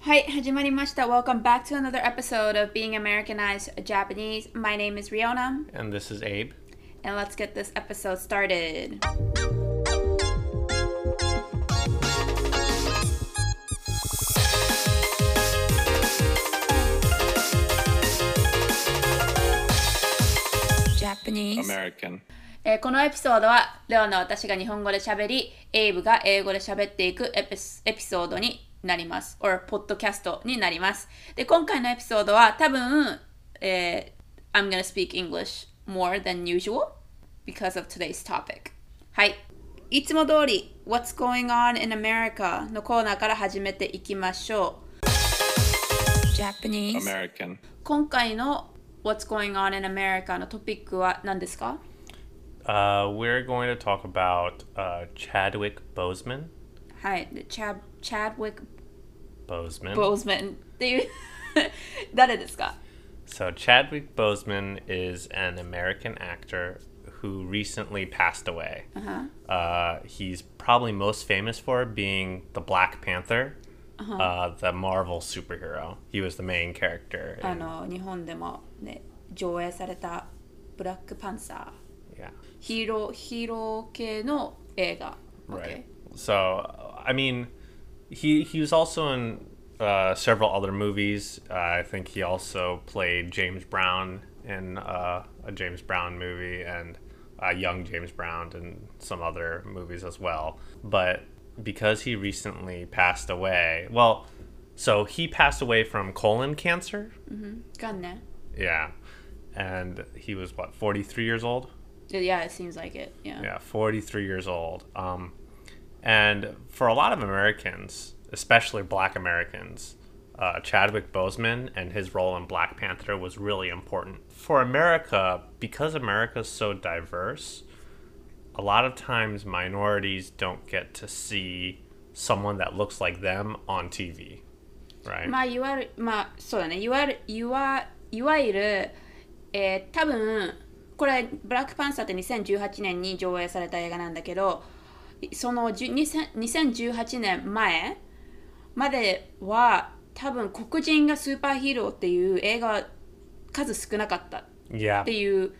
はい、始まりました。Welcome back to another episode of Being Americanized Japanese. My name is Riona, And this is Abe. and let's get this episode started. American. えーこのエピソードはレオナ私が日本語で喋りエイブが英語で喋っていくエピスエピソードになります or ポッドキャストになりますで今回のエピソードは多分、えー I'm gonna speak English more than usual because of today's topic はいいつも通り What's going on in America のコーナーから始めていきましょう Japanese American. 今回の What's going on in America のトピックは何ですか Uh, we're going to talk about uh, Chadwick Boseman. はい、でチャチャドウィック・ Boseman. ボーズマンっていう誰ですか so Chadwick Boseman is an American actor who recently passed away. Uh, he's probably most famous for being the Black Panther, uh the Marvel superhero. He was the main character. あ in- の日本でもね上映されたブラックパンサー yeah. ヒーローヒーロー系の映画 Right. So, I mean, he he was also in uh, several other movies. Uh, I think he also played James Brown in uh, a James Brown movie and young James Brown and some other movies as well. But because he recently passed away, well, so he passed away from colon cancer. Mm-hmm. Yeah, and he was what forty three years old. Yeah, it seems like it. Yeah. Yeah, forty three years old. Um, and for a lot of Americans, especially black Americans, uh, Chadwick Boseman and his role in Black Panther was really important. For America, because America's so diverse, a lot of times minorities don't get to see someone that looks like them on TV, right? まあいわゆるまあそうだねいわゆるいわいわゆるえー多分これブラックパンサーって2018年に上映された映画なんだけど そのじゅ2000 2018年前までは多分黒人がスーパーヒーローっていう映画は数少なかったっ.ていう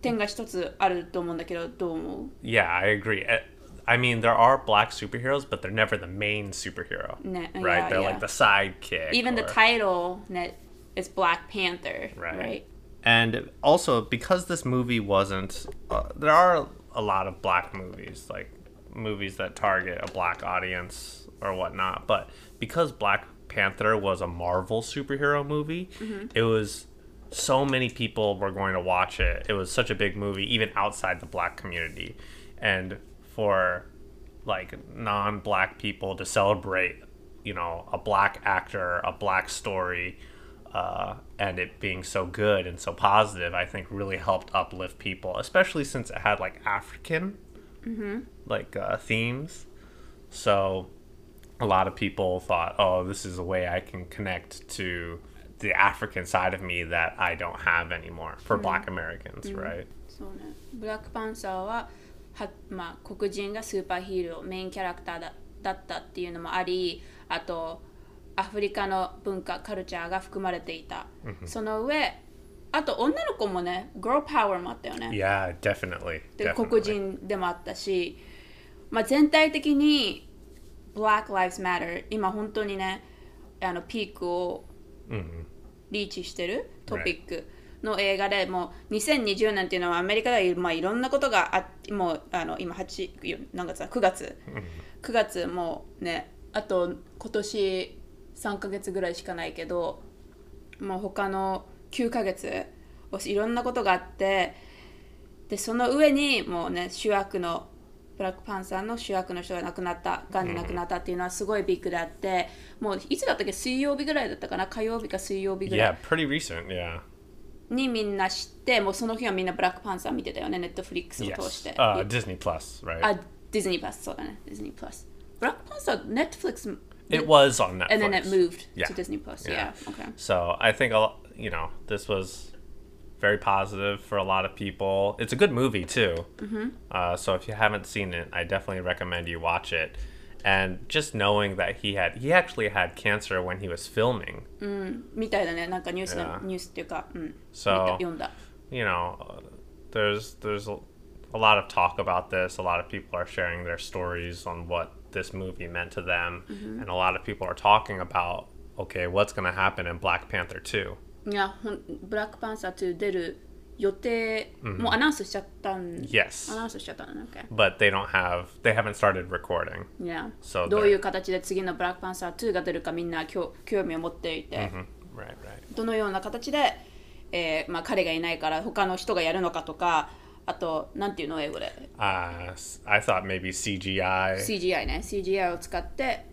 点が一つあると思うんだけどどう思 Yeah, I agree. Uh, I mean, there are black superheroes, but they're never the main superhero, Ne- right? yeah, they're yeah. like the sidekick. Even the or- title net is Black Panther Right. right And also, because this movie wasn't, uh, there are a lot of black movies, like movies that target a black audience or whatnot. But because Black Panther was a Marvel superhero movie, it was so many people were going to watch it. It was such a big movie, even outside the black community. And for like non black people to celebrate, you know, a black actor, a black story, uh, and it being so good and so positive, I think really helped uplift people, especially since it had like African like uh, themes. So a lot of people thought, oh, this is a way I can connect to the African side of me that I don't have anymore for Black Americans, right? そうね、ブラックパンサーはは、まあ、黒人がスーパーヒーローメインキャラクターだだったっていうのもありあとアフリカの文化カルチャーが含まれていた、その上 あと女の子もね girl power もあったよね Yeah, definitely. で.黒人でもあったし、まあ、全体的に Black Lives Matter 今本当にねあのピークをリーチしてるトピックの映画でもう2020年っていうのはアメリカでは、まあ、いろんなことがあもうあの今8何月だ？9月9月もうねあと今年3ヶ月ぐらいしかないけどもう他の9ヶ月。いろんなことがあって。でその上にもうね主役のブラックパンサーの主役の人が亡くなった。がんで亡くなったっていうのはすごいビッグであって。もういつだったっけ？水曜日ぐらいだったかな？火曜日か水曜日ぐら Yeah, pretty recent. Yeah. いにみんな知ってもうその日はみんなブラックパンサー見てたよね？ネットフリックスを通し Yes. て、Uh, Disney Plus, right? あディズニープラスそうだね。ディズニープラスブラックパンサーネットフリックス it was on Netflix. and then it moved Yeah. to Disney Plus. Yeah, okay. So I think a lo- you know, this was very positive for a lot of people. It's a good movie too. Mm-hmm. Uh, so if you haven't seen it, I definitely recommend you watch it. And just knowing that he had, he actually had cancer when he was filming. Mm, so, you know, there's there's a, a lot of talk about this. A lot of people are sharing their stories on what this movie meant to them, mm-hmm. and a lot of people are talking about okay, what's going to happen in Black Panther two. いやほんブラックパンサー2出る予定、もうアナウンスしちゃったん Yes. アナウンスしちゃった But they don't have they haven't started recording. いや So どういう形で次のブラックパンサー2が出るかみんな興興味を持っていて、Hmm, Right, right. どのような形で、えーまあ、彼がいないから他の人がやるのかとかあとなんていうの英語で Uh, s- I thought maybe CGI. CGI ね CGI を使って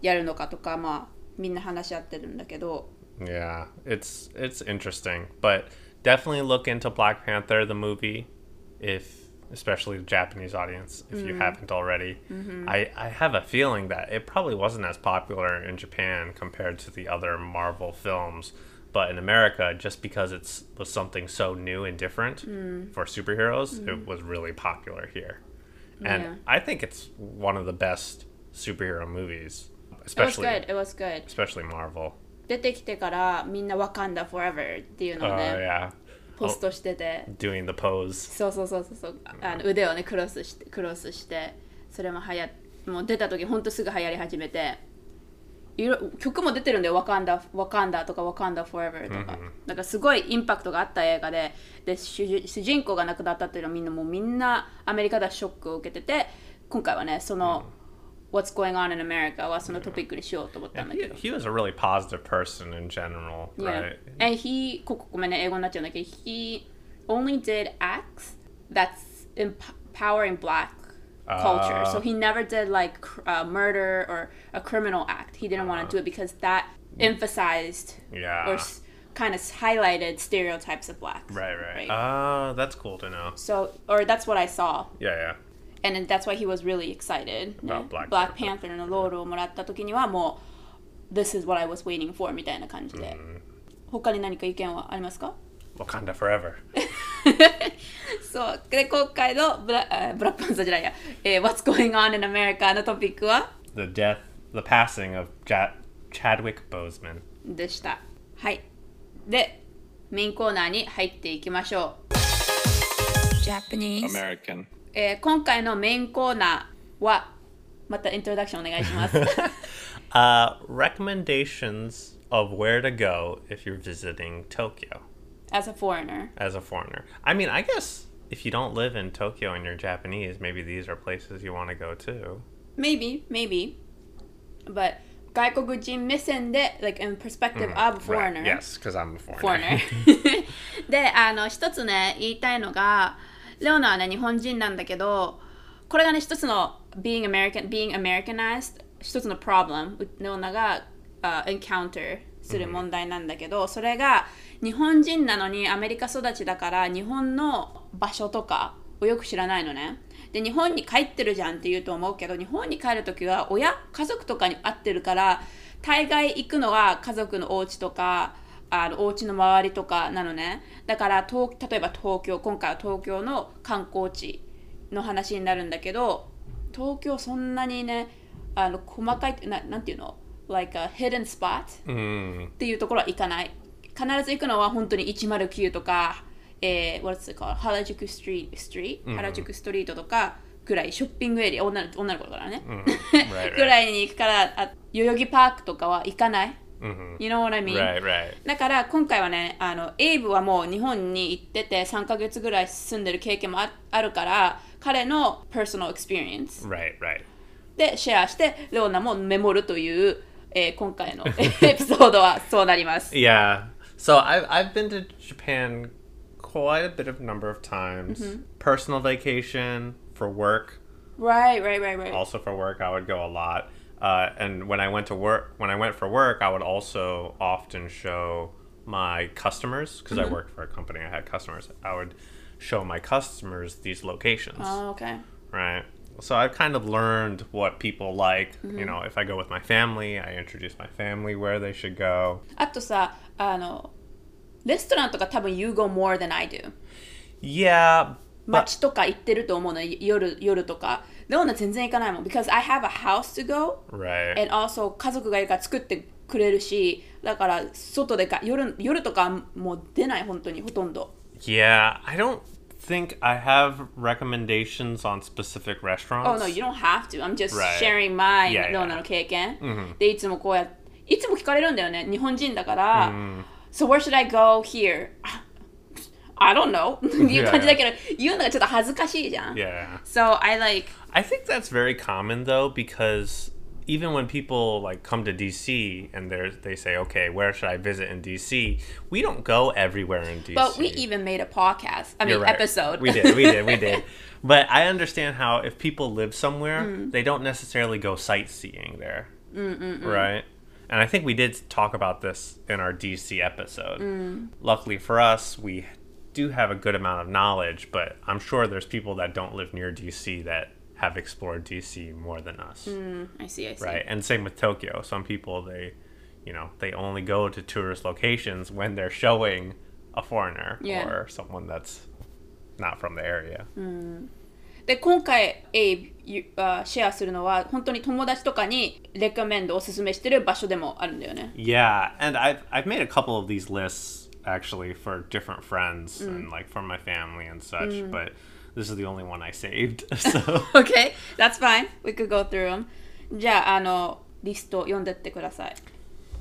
やるのかとかまあみんな話し合ってるんだけど Yeah, it's it's interesting, but definitely look into Black Panther the movie, if especially the Japanese audience if you mm-hmm. haven't already. Mm-hmm. I I have a feeling that it probably wasn't as popular in Japan compared to the other Marvel films, but in America, just because it's was something so new and different mm. for superheroes, it mm. was really popular here, and Yeah. I think it's one of the best superhero movies, especially. It was good it was good especially Marvel. 出てきてからみんなわかんだ forever っていうの Oh をね、yeah. ポストしてて。doing the pose. そうそうそうそうそう。あの腕をねクロスしてクロスしてそれもはやもう出た時ほんとすぐ流行り始めて。いろ曲も出てるんだよ「ワカンダ」「ワカンダ」とか「ワカンダ Forever」とか、なんかすごいインパクトがあった映画で。で主人公が亡くなったっていうのはみんなもうみんなアメリカではショックを受けてて今回はねその「What's going on in America」はそのトピックにしようと思ったんだ He, けど he was a really positive person in general, Yeah. right? And he, ここごめんね、英語になっちゃうんだけど、he only did acts that's empowering black culture. Ah. so he never did like cr- uh, murder or a criminal act. He didn't want to do it because that emphasized Yeah. or s- kind of highlighted stereotypes of blacks. Right, right. Uh, that's cool to know. so, or that's what I saw. Yeah, yeah. And then that's why he was really excited. About ね Black Panther のロールをもらった時にはもう This is what I was waiting for みたいな感じで、他に何か意見はありますか Wakanda forever. そうで今回のブラあブラックパンサーじゃないや、えー What's going on in America のトピックは The death, the passing of ja- Chadwick Boseman. でしたはいでメインコーナーに入っていきましょう Japanese、 American. えー今回のメインコーナーはまたイントロダクションお願いします Uh, recommendations of where to go if you're visiting Tokyo As a foreigner as a foreigner. I mean, I guess if you don't live in Tokyo and you're Japanese, maybe these are places you want to go to. maybe maybe but 外国人目線で like in perspective of foreigner Right. Yes, because I'm a foreigner. foreigner であの一つね言いたいのがレオナはね日本人なんだけどこれがね一つの being American being Americanized 一つの problem レオナが、uh, encounter する問題なんだけど、それが日本人なのにアメリカ育ちだから日本の場所とかをよく知らないのね。で日本に帰ってるじゃんって言うと思うけど日本に帰る時は親家族とかに会ってるから大概行くのは家族のお家とかあのお家の周りとかなのね。だから東例えば東京今回は東京の観光地の話になるんだけど東京そんなにねあの細かいななんていうの？Like a hidden spot Mm, っていうところは行かない。必ず行くのは本当に109とか、えー、what's it called? 原宿ストリート、ストリート原宿ストリートとかぐらいショッピングエリア女の女の子だからね、ぐ.らいに行くからあ代々木パークとかは行かない、Mhm. You know what I mean? Right, right. だから今回はねあのエイブはもう日本に行ってて3ヶ月ぐらい住んでる経験もああるから彼の personal experience Right, right. でシェアしてレオナもメモるという、えー今回のエピソードはそうなります Yeah. So I've I've been to Japan quite a bit of number of times. Personal vacation for work. Right, right, right, right. Also for work, I would go a lot. Uh, and when I went to work, when I went for work, I would also often show my customers because I worked for a company. I had customers. I would show my customers these locations. Oh, okay. Right. So I've kind of learned what people like. You know, if I go with my family, I introduce my family where they should go. あとさ、あの、レストランとか多分 you go more than I do。 Yeah, but 街とか行ってると思うの、夜夜とか。 でもね全然行かないもん because I have a house to go Right. and also 家族がいるから作ってくれるしだから外でか夜夜とかもう出ない本当にほとんど yeah, I don't think I have recommendations on specific restaurants. Oh no you don't have to I'm just sharing my. ローナの経験、でいつもこうやいつも聞かれるんだよね日本人だから、So where should I go here? I don't know いう感じだけど言うのがちょっと恥ずかしいじゃん、 Yeah. So I like I think that's very common though because even when people like come to DC and they they say, "Okay, where should I visit in DC?" We don't go everywhere in DC. But we even made a podcast. I mean, You're right. episode. We did, we did, we did. But I understand how if people live somewhere, Mm. they don't necessarily go sightseeing there, right? And I think we did talk about this in our DC episode. Mm. Luckily for us, we do have a good amount of knowledge, but I'm sure there's people that don't live near DC that have explored DC more than us, I see, I see. right? And same with Tokyo. Some people they, you know, they only go to tourist locations when they're showing a foreigner Yeah. or someone that's not from the area. で今回エイゆあシェアするのは本当に友達とかにレコメンドおすすめしてる場所でもあるんだよね。 Yeah, and I've I've made a couple of these lists actually for different friends and like for my family and such, but this is the only one I saved. So Okay, that's fine. We could go through them. じゃああのリスト読んでってください。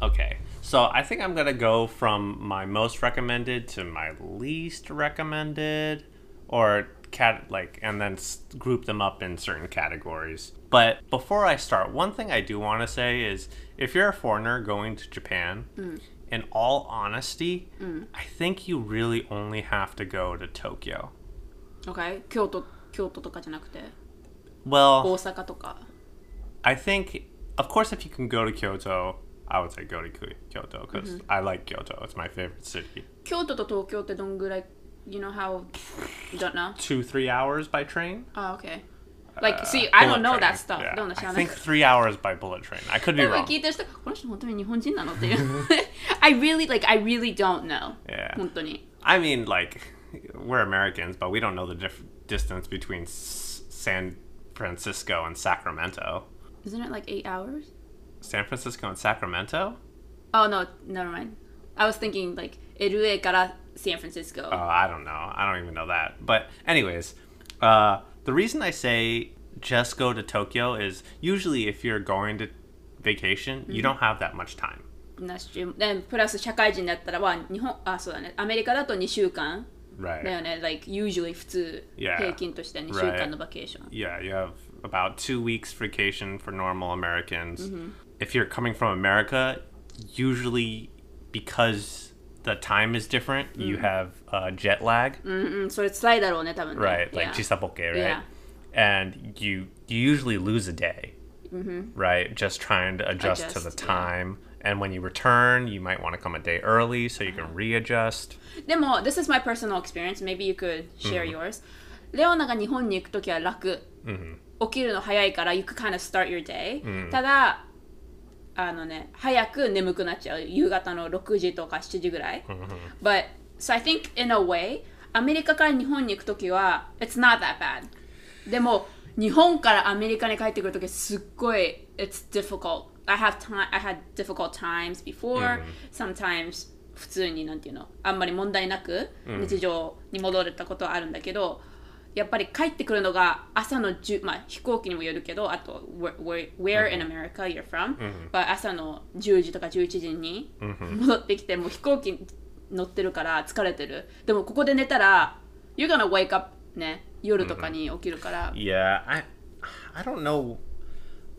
okay, so I think I'm gonna go from my most recommended to my least recommended, or cat like, and then s- group them up in certain categories. But before I start, one thing I do want to say is if you're a foreigner going to Japan, in all honesty, I think you really only have to go to Tokyo. Okay? 京都京都とかじゃなくて Well, 大阪とか。 I think, of course, if you can go to Kyoto, I would say go to Ky- Kyoto because I like Kyoto. It's my favorite city. 京都と東京ってどんぐらい You know how you don't know? Two, three hours by train. Ah, okay. Like, Uh, see, I bullet don't know train. that stuff. Yeah. どんな知 I らない think three hours by bullet train. I could be 多分 wrong. 聞いてる人、この人本当に日本人なのっていう。I really, like, I really don't know. Yeah. 本当に。 I mean, like, we're Americans, but we don't know the dif- distance between S- San Francisco and Sacramento. Isn't it like eight hours? San Francisco and Sacramento? Oh, no, never mind. I was thinking, like, LA から San Francisco. Oh, I don't know. I don't even know that. But anyways, uh, the reason I say just go to Tokyo is usually if you're going to vacation, you don't have that much time. なしでプラス社会人だったらは日本あそうだねアメリカだと2週間 Right. だよね like usually 普通 Yeah. 平均として2週間のバケーション Yeah, you have about two weeks vacation for normal Americans. If you're coming from America, usually because the time is different, you have uh, jet lag. うんうんそれ辛いだろうね多分ね right like Yeah. chisapoke right Yeah. and you you usually lose a day right just trying to adjust, to the Mm-hmm. Adjust, yeah. time and when you return you might want to come a day early so you Uh-huh. can readjust でも this is my personal experience maybe you could share yours レオナが日本に行くときは楽、起きるの早いから you could kind of start your day、ただ あのね早く眠くなっちゃう。夕方の6時とか7時ぐらい、but so I think in a way アメリカから日本に行くときは it's not that bad. でも日本からアメリカに帰ってくるときすっごい it's difficult. I have time I had difficult times before、sometimes 普通になんていうのあんまり問題なく日常に戻れたことはあるんだけど、やっぱり帰ってくるのが朝の10、まあ、飛行機にもよるけどあと where, where, in America you're from、but 朝の10時とか11時に戻ってきてもう飛行機乗ってるから疲れてるでもここで寝たら you're gonna wake up ね夜とかに起きるから、yeah i i don't know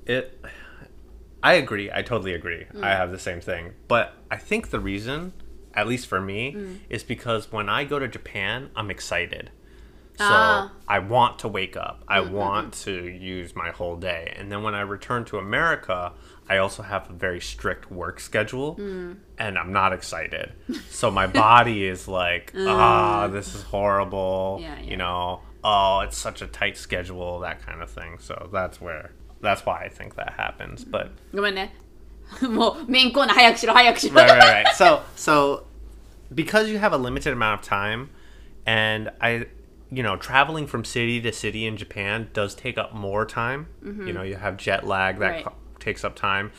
it i agree i totally agree i have the same thing but i think the reason at least for me is because when i go to japan i'm excited so Ah. i want to wake up i want to use my whole day and then when i return to america i also have a very strict work schedule and i'm not excited so my body is like ah this is horrible Yeah, yeah. you know oh it's such a tight schedule that kind of thing so that's where that's why i think that happens but ごめんねもうメインコーナー早くしろ早くしろ right right right so so because you have a limited amount of time and i you know, traveling from city to city in Japan does take up more time. Mm-hmm. You know, you have jet lag that Right. co- takes up time.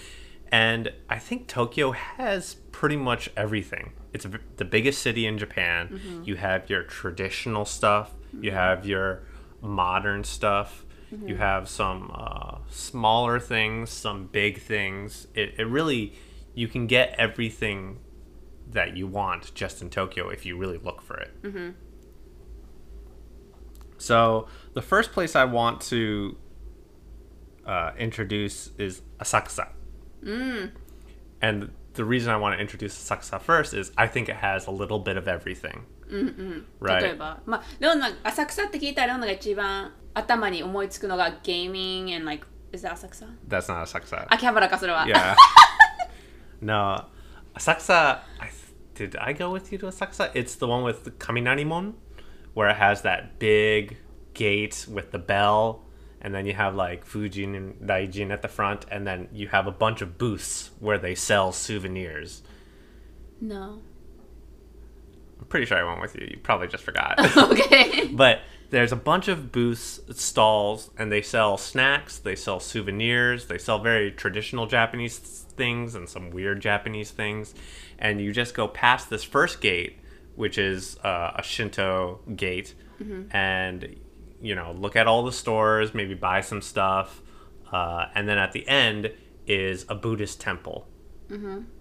And I think Tokyo has pretty much everything. It's v- the biggest city in Japan. Mm-hmm. You have your traditional stuff, you mm-hmm. have your modern stuff, you have some uh, smaller things, some big things. It, it really, you can get everything that you want just in Tokyo if you really look for it. So the first place I want to uh, introduce is Asakusa. Mm. And the reason I want to introduce Asakusa first is I think it has a little bit of everything. Mm-hmm. Right. gaming and like is that Asakusa? That's not Asakusa. Akihabara Yeah. no. Asakusa, did I go with you to Asakusa? It's the one with the Kaminarimon? Where it has that big gate with the bell, and then you have like Fujin and Raijin at the front, and then you have a bunch of booths where they sell souvenirs. No I'm pretty sure I went with you. You probably just forgot. okay but there's a bunch of booths, stalls, and they sell snacks, they sell souvenirs, they sell very traditional Japanese things and some weird Japanese things. And you just go past this first gate, which is uh, a Shinto gate, and you know, look at all the stores, maybe buy some stuff. Uh, and then at the end is a Buddhist temple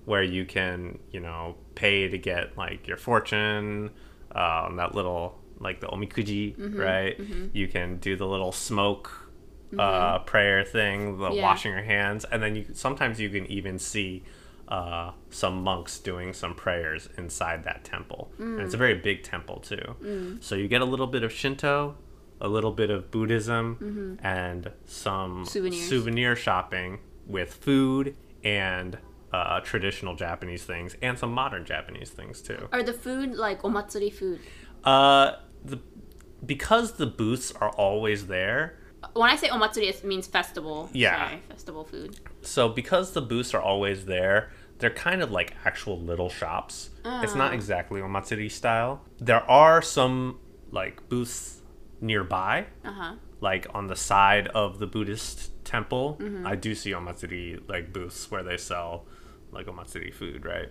where you can, you know, pay to get like your fortune, um, that little like the omikuji, right? You can do the little smoke uh, prayer thing, the Yeah. washing your hands, and then you sometimes you can even see uh, some monks doing some prayers inside that temple. Mm. And it's a very big temple, too. Mm. So you get a little bit of Shinto, a little bit of Buddhism, mm-hmm. and some Souvenirs. souvenir shopping with food and uh, traditional Japanese things and some modern Japanese things, too. Are the food like omatsuri food? Uh, the, because the booths are always there, when I say omatsuri, it means festival. Yeah. Sorry, festival food. So because the booths are always there, they're kind of like actual little shops. It's not ah. exactly omatsuri style. There are some like booths nearby, あは like on the side of the Buddhist temple. Mm-hmm. I do see omatsuri like booths where they sell like omatsuri food, right?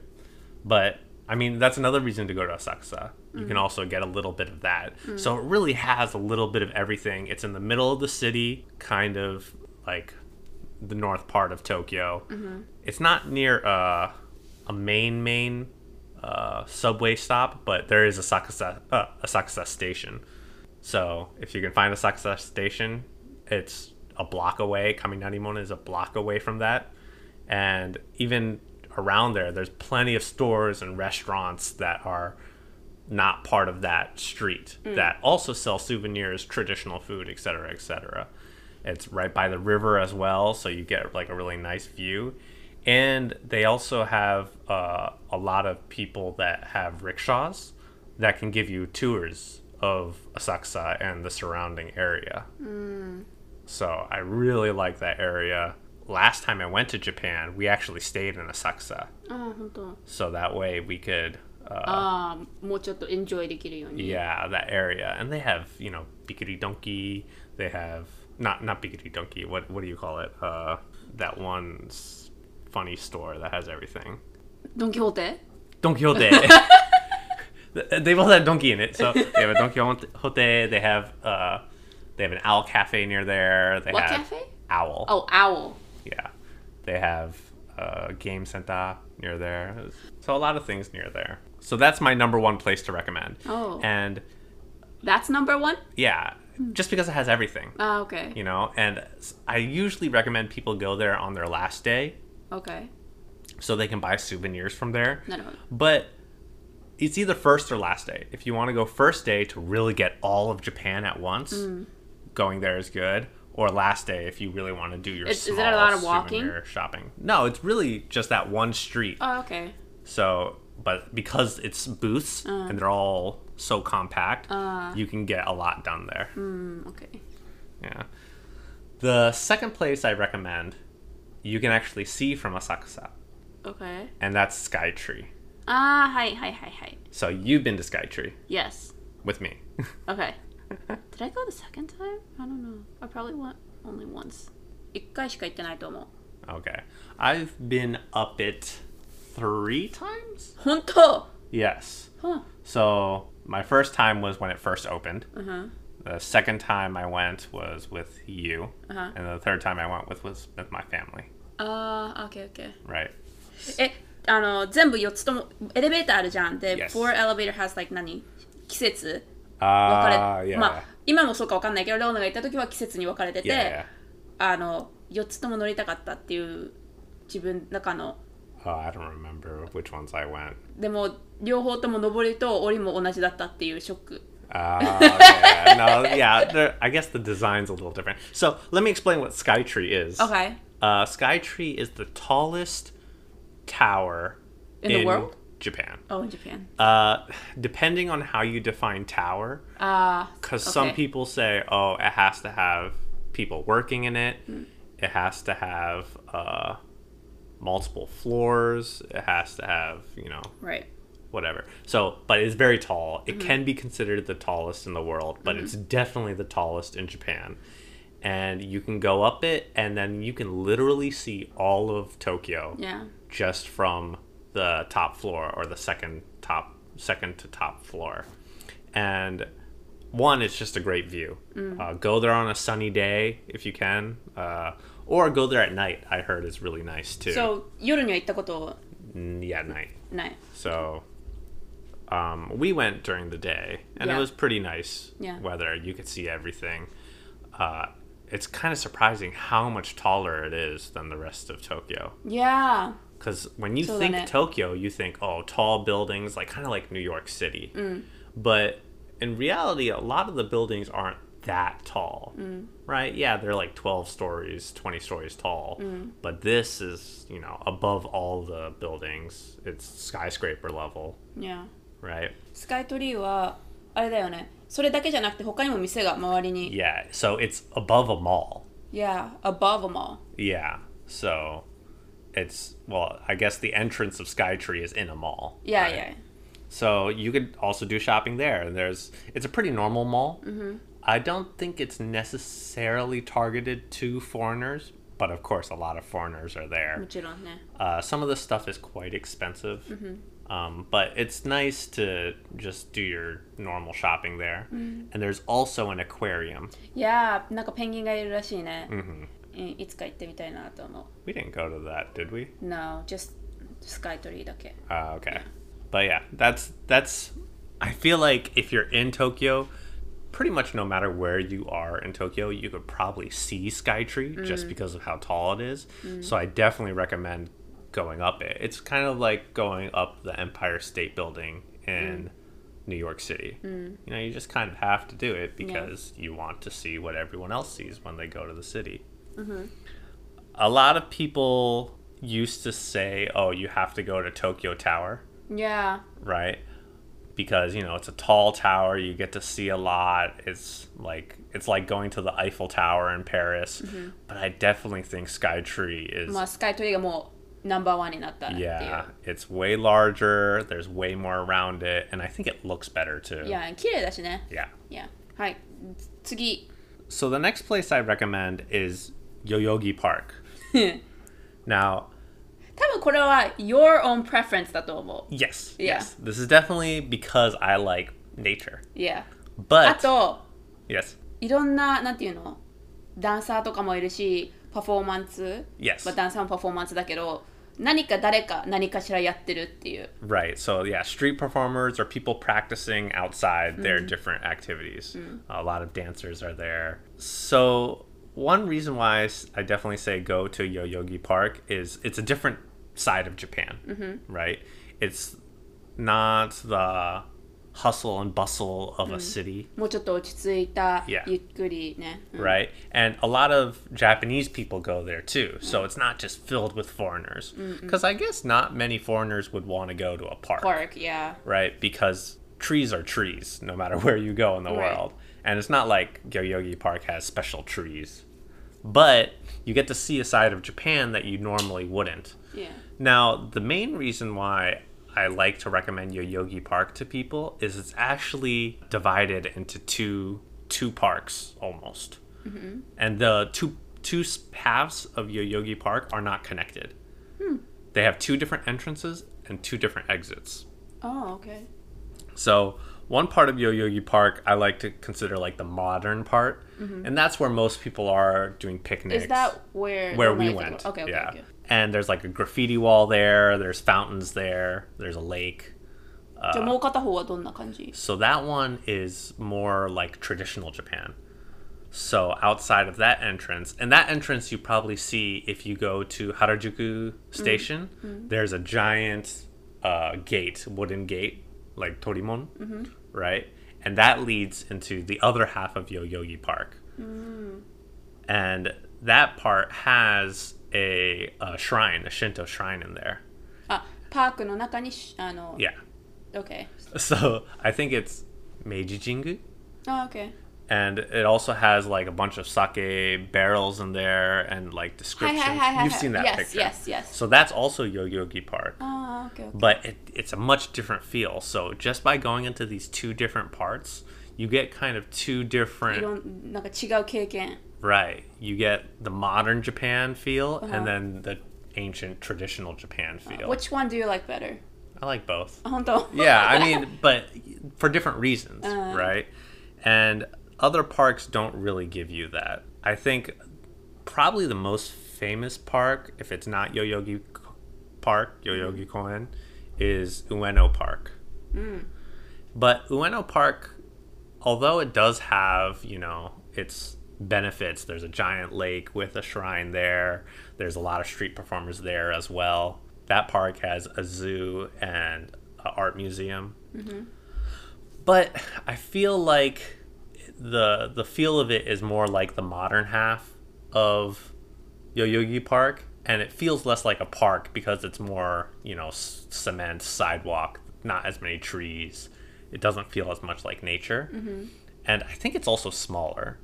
But I mean, that's another reason to go to Asakusa. You can mm-hmm. also get a little bit of that. Mm. So it really has a little bit of everything. It's in the middle of the city, kind of like the north part of Tokyo. It's not near uh, a main main uh, subway stop, but there is a Asakusa uh, Asakusa station. So if you can find a Asakusa station, it's a block away. Kaminarimon is a block away from that, and even around there, there's plenty of stores and restaurants that are not part of that street that also sell souvenirs, traditional food, etc., etc. It's right by the river as well, so you get like a really nice view. And they also have uh, a lot of people that have rickshaws that can give you tours of Asakusa and the surrounding area. Mm. So I really like that area. Last time I went to Japan, we actually stayed in Asakusa. So that way we could. Uh, ah, enjoy Yeah, that area. And they have, you know, Bikkuri Donkey, they have not not Pikachu Donkey. What what do you call it? Uh, that one funny store that has everything. Don Quixote. Don Quixote. they both have donkey in it. So they have a Don Quixote. They have uh, they have an owl cafe near there. They what have cafe? Owl. Oh, owl. Yeah, they have uh, Game Center near there. So a lot of things near there. So that's my number one place to recommend. Oh. And that's number one. Yeah, just because it has everything. Oh, okay. You know, and I usually recommend people go there on their last day. Okay. So they can buy souvenirs from there. No, no. But it's either first or last day. If you want to go first day to really get all of Japan at once, mm. going there is good. Or last day if you really want to do your it's, small is it a lot of walking shopping. No, it's really just that one street. Oh, okay. So, but because it's booths uh. and they're all so compact, Uh. you can get a lot done there. うん OK Yeah. The second place I recommend, you can actually see from Asakusa, OK and that's Skytree. ああはいはいはいはい So you've been to Skytree Yes with me. OK Did I go the second time? I don't know. I probably went only once. 一回しか行ってないと思う。 Okay. I've been up it three times? 本当 Yes. Huh. So my first time was when it first opened. Uh-huh. The second time I went was with you. Uh-huh. And the third time I went with was with my family. ああ、OK, OK. Right. え、あの、全部4つとも、エレベーターあるじゃん。で、 Yes. for elevator has like 何季節 Uh, 分かれ、 yeah. まあ、今もそうか分かんないけど、レオナが行った時は季節に分かれてて、 yeah, yeah. あの、4つとも乗りたかったっていう自分の中の、 Oh, I don't remember which ones I went. でも、両方とも上りと降りも同じだったっていうショック。 Uh, yeah, no, yeah. there- I guess the design's a little different. So let me explain what Skytree is. Okay. Uh, Skytree is the tallest tower In the world? Japan. Oh, in Japan. Uh, depending on how you define tower, ああ、 because some Okay. people say, oh, it has to have people working in it. It has to have uh, multiple floors. It has to have, you know, right. whatever. So, but it's very tall. It mm-hmm. can be considered the tallest in the world, but mm-hmm. it's definitely the tallest in Japan. And you can go up it, and then you can literally see all of Tokyo Yeah. just from the top floor or the second top, second to top floor. And one, it's just a great view. Uh, go there on a sunny day if you can, uh, or go there at night. I heard is really nice too. So, 夜には行ったこと Mm, yeah, night. ない。 So um, we went during the day, and Yeah. it was pretty nice Yeah. weather. You could see everything. Uh, it's kind of surprising how much taller it is than the rest of Tokyo. Yeah. Because when you So think then it- Tokyo, you think, oh, tall buildings, like kind of like New York City. Mm. But in reality, a lot of the buildings aren't that tall, Mm. right? Yeah, they're like 12 stories, 20 stories tall. Mm. But this is, you know, above all the buildings. It's skyscraper level, Yeah. right? スカイトリーは、あれだよね。それだけじゃなくて、他にも店が周りに。 Yeah, so it's above a mall. Yeah. above them all. Yeah, so it's, well, I guess the entrance of Skytree is in a mall. Yeah, right? yeah. So you could also do shopping there. And there's it's a pretty normal mall. Mm-hmm. I don't think it's necessarily targeted to foreigners, but of course a lot of foreigners are も there. ちろんね。 Uh, some of the stuff is quite expensive, um, but it's nice to just do your normal shopping there. And there's also an aquarium. いやー、なんかペンギンがいるらしいね。 hmm うんいつか行ってみたいなと思 We didn't go to that, did we? う。No, just スカイトリーだけ。 Uh, okay. But yeah, that's that's. I feel like if you're in Tokyo, pretty much no matter where you are in Tokyo, you could probably see Skytree just mm-hmm. because of how tall it is. Mm-hmm. So I definitely recommend going up it. It's kind of like going up the Empire State Building in mm. New York City. Mm. You know, you just kind of have to do it because you want to see what everyone else sees when they go to the city. Mm-hmm. A lot of people used to say, "Oh, you have to go to Tokyo Tower." Yeah. right? Because you know it's a tall tower, you get to see a lot. It's like it's like going to the Eiffel Tower in Paris. But I definitely think Skytree is まあ、スカイトリーがもうナンバーワンになったっていう。 yeah, it's way larger. There's way more around it, and I think it looks better too. いや、綺麗だしね。 Yeah. いや。はい。次。 So the next place I recommend is Yoyogi Park. Now, 多分これは your own preference だと思う。 yes, Yeah. yes, this is definitely because I like nature. いや。あ But と、 yes, いろんな、なんていうのダンサーとかもいるし、パフォーマンス。 yes. まあ、ダンサーもパフォーマンスだけど、何か誰か何かしらやってるっていう。 Right. So yeah, street performers or people practicing outside their different activities. A lot of dancers are there. So one reason why I s- I definitely say go to Yoyogi Park is it's a different side of Japan, mm-hmm. right? It's not the hustle and bustle of a mm. city. もうちょっと落ち着いた、yeah. Right? And a lot of Japanese people go there too. So mm. it's not just filled with foreigners. Because I guess not many foreigners would want to go to a park. Park, yeah. Right? Because trees are trees no matter where you go in the right. world. And it's not like Yoyogi Park has special trees. But you get to see a side of Japan that you normally wouldn't. Yeah. Now, the main reason why I like to recommend Yoyogi Park to people is it's actually divided into two two parks almost, mm-hmm. and the two two halves of Yoyogi Park are not connected. Hmm. They have two different entrances and two different exits. Oh, okay. So one part of Yoyogi Park I like to consider like the modern part, mm-hmm. and that's where most people are doing picnics. Is that where where we went? Okay, okay, yeah. okay and there's like a graffiti wall there. There's fountains there. There's a lake. Uh, so that one is more like traditional Japan. So outside of that entrance, and that entrance you probably see if you go to Harajuku Station. Mm-hmm. mm-hmm. There's a giant uh, gate, wooden gate, like Torimon, mm-hmm. right? And that leads into the other half of Yoyogi Park. Mm. And that part has a, a shrine, a Shinto shrine in there. Ah, park no naka ni ano. Ah, yeah. Okay. So I think it's Meiji Jingu. Oh, okay. And it also has like a bunch of sake barrels in there and like descriptions. Hi, hi, hi, You've seen that yes, picture. Yes, yes, So that's also Yoyogi Park. Oh, okay. okay. But it, it's a much different feel. So just by going into these two different parts, you get kind of two different. Right. You get the modern Japan feel uh-huh. and then the ancient traditional Japan uh, feel. Uh, which one do you like better? I like both. yeah, I mean, but for different reasons, uh-huh. right? And other parks don't really give you that. I think probably the most famous park, if it's not Yoyogi Park, mm. Yoyogi Koen, is Ueno Park. Mm. But Ueno Park, although it does have, you know, its benefits, there's a giant lake with a shrine there, there's a lot of street performers there as well. That park has a zoo and an art museum. Mm-hmm. But I feel like the the feel of it is more like the modern half of Yoyogi Park, and it feels less like a park because it's more, you know, cement sidewalk, not as many trees. It doesn't feel as much like nature, mm-hmm. and I think it's also smaller.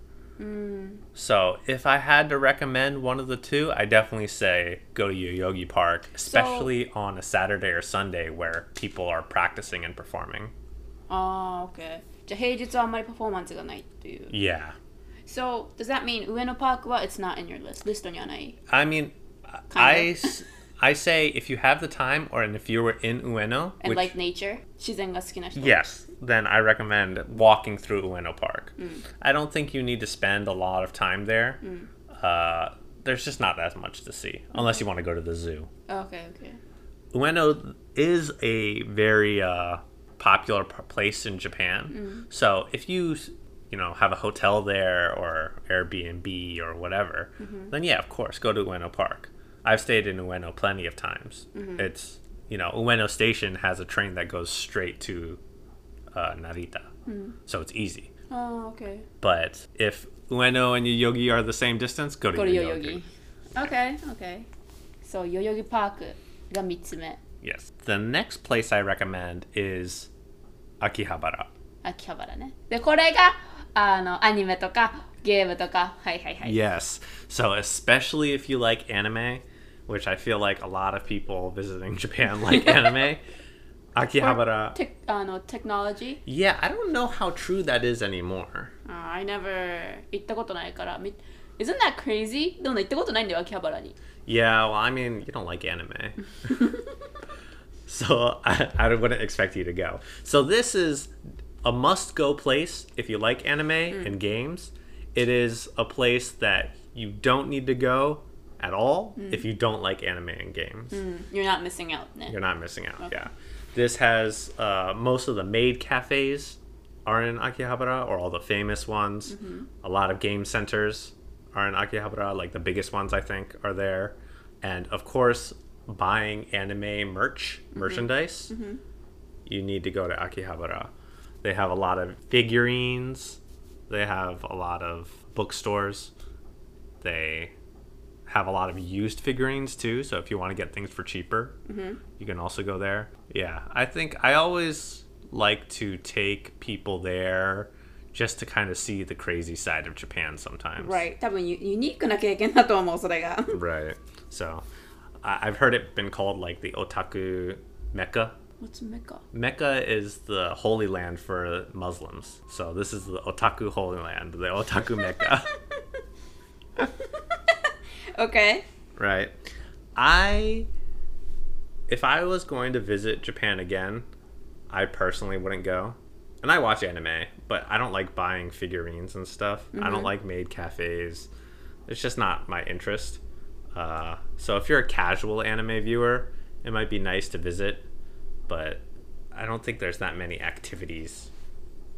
So, if I had to recommend one of the two, I definitely say go to Yoyogi Park, especially so, on a Saturday or Sunday where people are practicing and performing. Oh, okay. じゃあ平日はあんまりパフォーマンスがないっていう。Yeah. So, does that mean Ueno Park wa it's not in your list? リストにはない I mean, I, I say if you have the time or and if you were in Ueno. And which, like nature? 自然が好きな人。Yes then I recommend walking through Ueno Park. Mm. I don't think you need to spend a lot of time there. Mm. Uh, there's just not that much to see unless you want to go to the zoo. Oh, okay, okay. Ueno is a very uh, popular place in Japan. Mm. So if you, you know, have a hotel there or Airbnb or whatever, mm-hmm. then yeah, of course, go to Ueno Park. I've stayed in Ueno plenty of times. Mm-hmm. It's, you know, Ueno Station has a train that goes straight to uh, Narita. Mm. So it's easy. Oh, okay. But if Ueno and Yoyogi are the same distance, go to, go Yoyogi. Okay, okay. So Yoyogi Park the mitsume. Yes. The next place I recommend is Akihabara. Akihabara ね。で、これがあのアニメとかゲームとか、はいはいはい。Yes. So especially if you like anime, which I feel like a lot of people visiting Japan like anime. Akihabara. テあの、テクノロジー Yeah, I don't know how true that is anymore. あ I never 行ったことないから。み Isn't that crazy? でも行ったことないんだよ、秋葉原に。 Yeah, well, I mean, you don't like anime. so I, I wouldn't expect you to go. So this is a must go place if you like anime and games. It is a place that you don't need to go at all if you don't like anime and games. You're not missing out ね。 You're not missing out. Yeah. This has uh, most of the maid cafes are in Akihabara, or all the famous ones. Mm-hmm. A lot of game centers are in Akihabara, like the biggest ones I think are there. And of course, buying anime merch, mm-hmm. merchandise, mm-hmm. you need to go to Akihabara. They have a lot of figurines. They have a lot of bookstores. They have a lot of used figurines too. So if you want to get things for cheaper, you can also go there. Yeah, I think I always like to take people there just to kind of see the crazy side of Japan sometimes. Right. 多分ユユニークな経験だと思う、それが。 Right. So I- I've heard it been called like the otaku mecca What's Mecca? Mecca is the holy land for Muslims. So this is the otaku holy land, the otaku Mecca. Okay. right. I if I was going to visit Japan again, I personally wouldn't go. And I watch anime, but I don't like buying figurines and stuff. I don't like maid cafes. It's just not my interest. Uh, so if you're a casual anime viewer, it might be nice to visit, but I don't think there's that many activities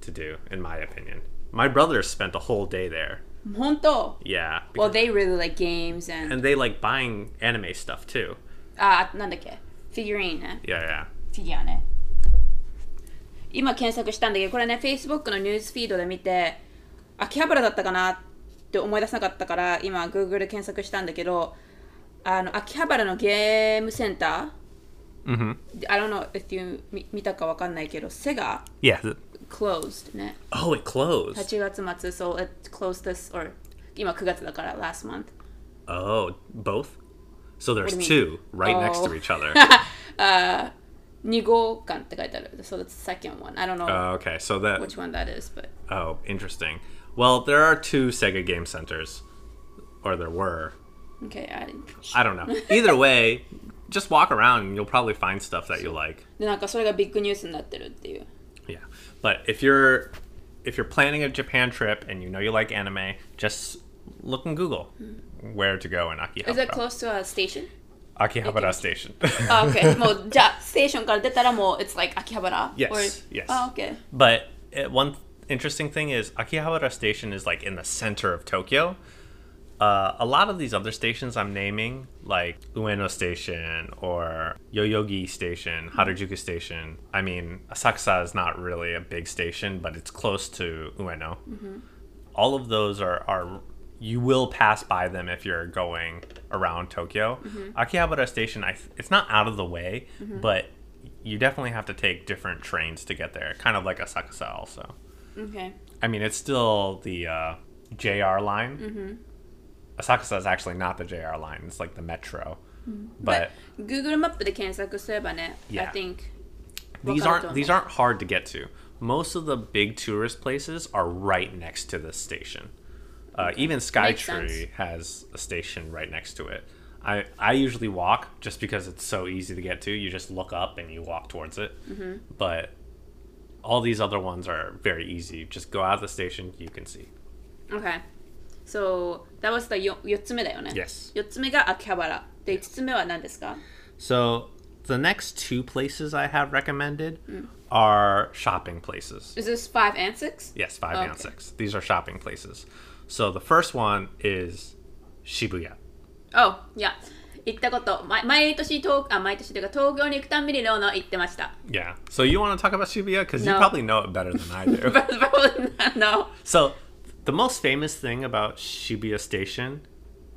to do, in my opinion. My brother spent a whole day there. 本当 Yeah. Well, they really like games and... and they like buying anime stuff too. あ、なんだっけフィギュリーンね。Yeah, yeah. フィギュアね。今検索したんだけど、これね、Facebook のニュースフィードで見て、秋葉原だったかなって思い出せなかったから、今 Google で検索したんだけど、あの、秋葉原のゲームセンタ Mm-hmm. ー I don't know if you 見見たかわかんないけど、セガ Yeah. th- closed ね。 Oh, it closed. 8月末、so it closed this, or 今9月だから、last month. Oh, both. So there's do you two right next to Oh. each other. 2号館って書いてある。So that's the second one. I don't know Oh, okay, so that which one that is, but oh, interesting. Well, there are two Sega game centers, or there were. okay. I, I don't know. Either way, just walk around and you'll probably find stuff that you like. でなんかそれがビッグニュースになってるっていう。 Yeah, but if you're if you're planning a Japan trip and you know you like anime, just look in Google where to go in Is it Akihabara. close to a station? Akihabara Station. あ、OK もうじゃあステーションから出たらもう it's like 秋葉原 Yes, Or- yes. あ、OK But uh, one interesting thing is Akihabara Station is like in the center of Tokyo. Uh, a lot of these other stations I'm naming, like Ueno Station or Yoyogi Station, Harajuku Station. I mean, Asakusa is not really a big station, but it's close to Ueno. All of those are, are you will pass by them if you're going around Tokyo. Akihabara Station, I, it's not out of the way, but you definitely have to take different trains to get there, kind of like Asakusa also. OK I mean, it's still the uh, JR line. Mm-hmm. Asakusa is actually not the JR line; it's like the metro. But Google マップで検索すればね I Yeah. think these わかると思う aren't these aren't hard to get to. Most of the big tourist places are right next to this station. Uh, even Makes Skytree has a station right next to it. I, I usually walk just because it's so easy to get to. You just look up and you walk towards it. Mm-hmm. But all these other ones are very easy. Just go out of the station, you can see. OK So that was the 4, 4つ目だよね Yes. 4つ目が秋葉原で5つ目は何ですか So the next two places I have recommended Mm. are shopping places. Is this 5 and 6? Yes, five and Okay. six. These are shopping places. So the first one is Shibuya. Oh, いや行ったことま毎年東あ毎年というか東京に行くたんびにローノ行ってました Yeah. So you want to talk about Shibuya because you No. probably know it better than I do. But probably not, no so the most famous thing about Shibuya Station